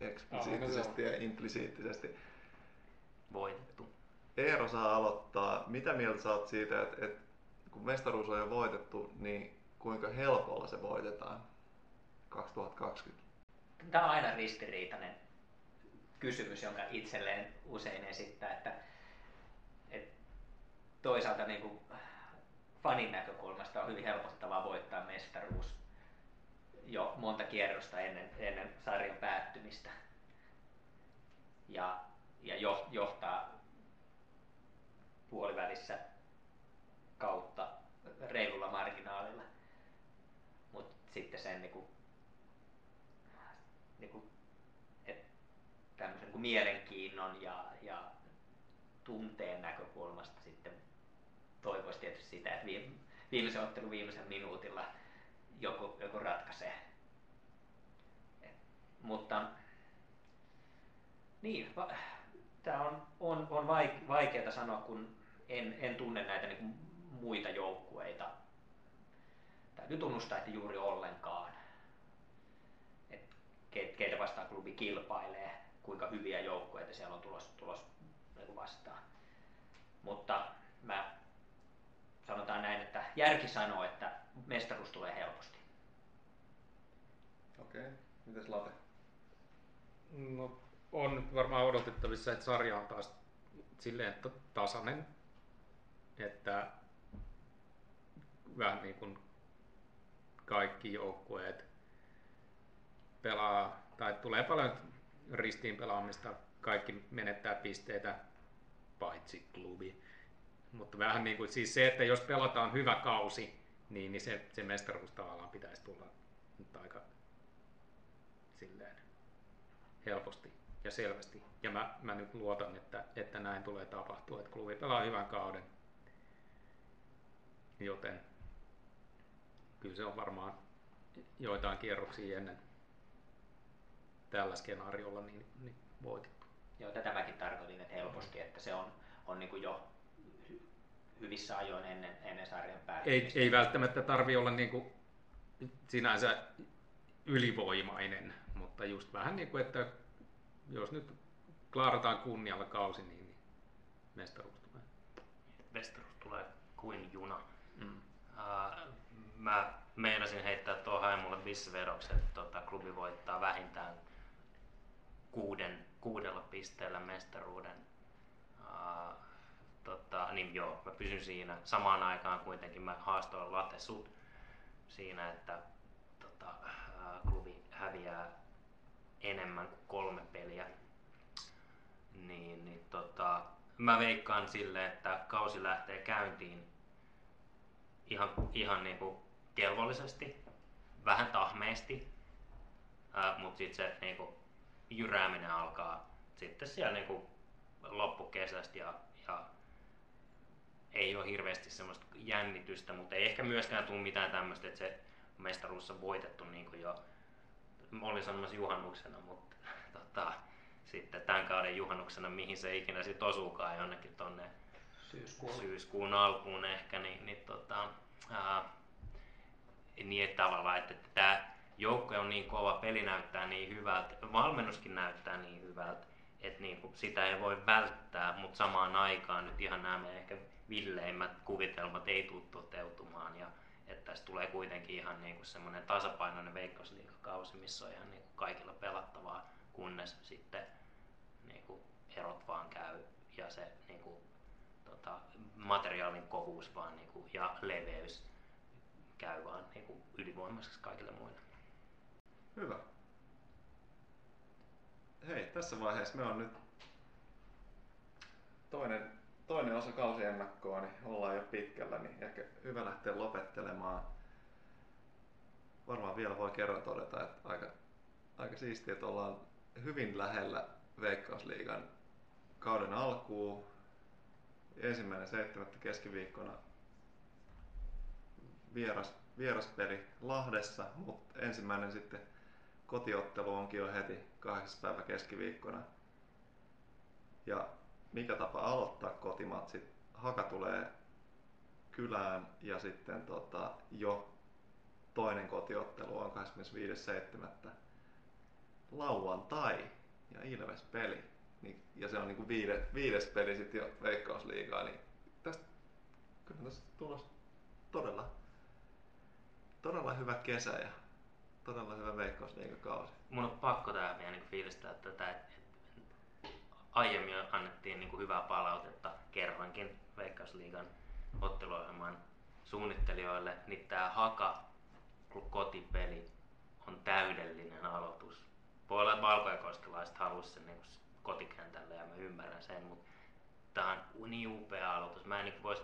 eksplisiittisesti ja implisiittisesti. Voitettu. Eero saa aloittaa. Mitä mieltä sä oot siitä, että, että kun mestaruus on jo voitettu, niin kuinka helpolla se voitetaan 2020? Tämä on aina ristiriitainen kysymys, jonka itselleen usein esittää, että, että toisaalta niin kuin fanin näkökulmasta on hyvin helpottavaa voittaa mestaruus jo monta kierrosta ennen, ennen sarjan päättymistä ja, ja jo, johtaa puolivälissä kautta reilulla marginaalilla. Mutta sitten sen niin kuin, niin kuin, et, tämmöisen niin kuin mielenkiinnon ja, ja tunteen näkökulmasta sitten toivoisi tietysti sitä, että viime, viimeisen ottelun viimeisen minuutilla joku, joku ratkaisee. Et, mutta niin, va, tämä on, on, on vaik, vaikeaa sanoa, kun en, en tunne näitä niin kuin muita joukkueita. Täytyy tunnustaa, että juuri ollenkaan. Et ke- keitä vastaan klubi kilpailee, kuinka hyviä joukkueita siellä on tulos, tulos niin vastaan. Mutta mä sanotaan näin, että järki sanoo, että mestaruus tulee helposti. Okei. Okay. Mites Late? No, on nyt varmaan odotettavissa, että sarja on taas silleen ta- tasainen, että vähän niin kuin kaikki joukkueet pelaa, tai tulee paljon ristiin pelaamista, kaikki menettää pisteitä, paitsi klubi. Mutta vähän niin kuin siis se, että jos pelataan hyvä kausi, niin, niin se, se mestaruus tavallaan pitäisi tulla nyt aika silleen helposti ja selvästi. Ja mä, mä nyt luotan, että, että näin tulee tapahtua, että klubi pelaa hyvän kauden. Joten kyllä se on varmaan joitain kierroksia ennen tällä skenaariolla niin, niin voitettu. Joo, tätä mäkin tarkoitin, että helposti, että se on, on niin kuin jo hyvissä ajoin ennen, ennen sarjan Ei, päättymistä. ei välttämättä tarvi olla niin kuin sinänsä ylivoimainen, mutta just vähän niin kuin, että jos nyt klaarataan kunnialla kausi, niin, niin mestaruus tulee. Mestaruus tulee kuin juna. Mm. Ää, mä meinasin heittää tuohon Haimulle bisvedoksi, että tota, klubi voittaa vähintään kuuden, kuudella pisteellä mestaruuden. Ää, tota, niin joo, mä pysyn siinä. Samaan aikaan kuitenkin mä haastoin Late sut siinä, että tota, ää, klubi häviää enemmän kuin kolme peliä. Niin, niin tota, mä veikkaan sille, että kausi lähtee käyntiin ihan, ihan niinku kelvollisesti, vähän tahmeesti, mutta sitten se niinku jyrääminen alkaa sitten siellä niinku loppukesästä ja, ja ei ole hirveästi semmoista jännitystä, mutta ei ehkä myöskään tule mitään tämmöistä, että se mestaruus on voitettu niin kuin jo, olin sanomassa juhannuksena, mutta tota, sitten tämän kauden juhannuksena, mihin se ikinä sitten osuukaan jonnekin tonne Syyskuulla. syyskuun alkuun ehkä, niin, niin tota, ää, niin että tavallaan, että, että tämä joukko on niin kova, peli näyttää niin hyvältä, valmennuskin näyttää niin hyvältä, että niin kuin sitä ei voi välttää, mutta samaan aikaan nyt ihan nämä ehkä villeimmät kuvitelmat ei tule toteutumaan ja että tästä tulee kuitenkin ihan niin kuin semmoinen tasapainoinen veikkausliikakausi, missä on ihan niin kuin kaikilla pelattavaa, kunnes sitten niin kuin erot vaan käy ja se niin kuin, tota, materiaalin kovuus vaan niin kuin, ja leveys käy vaan niin kuin, ylivoimaiseksi kaikille muille. Hyvä. Hei, tässä vaiheessa me on nyt toinen, toinen osa kausiennakkoa, niin ollaan jo pitkällä, niin ehkä hyvä lähteä lopettelemaan. Varmaan vielä voi kerran todeta, että aika, aika siistiä, että ollaan hyvin lähellä Veikkausliigan kauden alkuun. Ensimmäinen seitsemättä keskiviikkona vieras, vieraspeli Lahdessa, mutta ensimmäinen sitten kotiottelu onkin jo heti 8. päivä keskiviikkona. Ja mikä tapa aloittaa kotimatsit? Haka tulee kylään ja sitten tota, jo toinen kotiottelu on 25.7. lauantai ja Ilves peli. Niin, ja se on niinku viides, viides peli sitten jo Veikkausliigaa, niin tästä kyllä tästä tulos todella, todella hyvä kesä ja todella hyvä veikkausliikakausi. Mun on pakko tää vielä niin fiilistää tätä, että et, aiemmin annettiin niin kuin hyvää palautetta, kerroinkin Veikkausliigan otteluohjelman suunnittelijoille, niin tää Haka kotipeli on täydellinen aloitus. Voi olla, että valkojakoskelaiset haluaisi sen niin kotikentälle ja mä ymmärrän sen, mutta tää on niin upea aloitus. Mä en niin voisi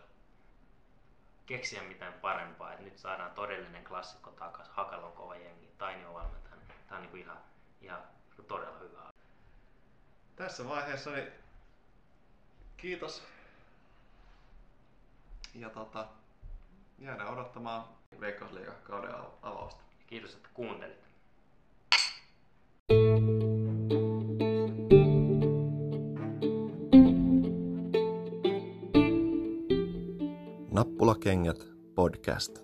keksiä mitään parempaa, että nyt saadaan todellinen klassikko takas. Hakalla on kova jengi, Taini on valmentaja. Tää on niin ihan, ihan todella hyvä. Tässä vaiheessa niin kiitos. Ja tota, jäädään odottamaan Veikkausliigan kauden avausta. Kiitos, että kuuntelit. Nappulakengät podcast.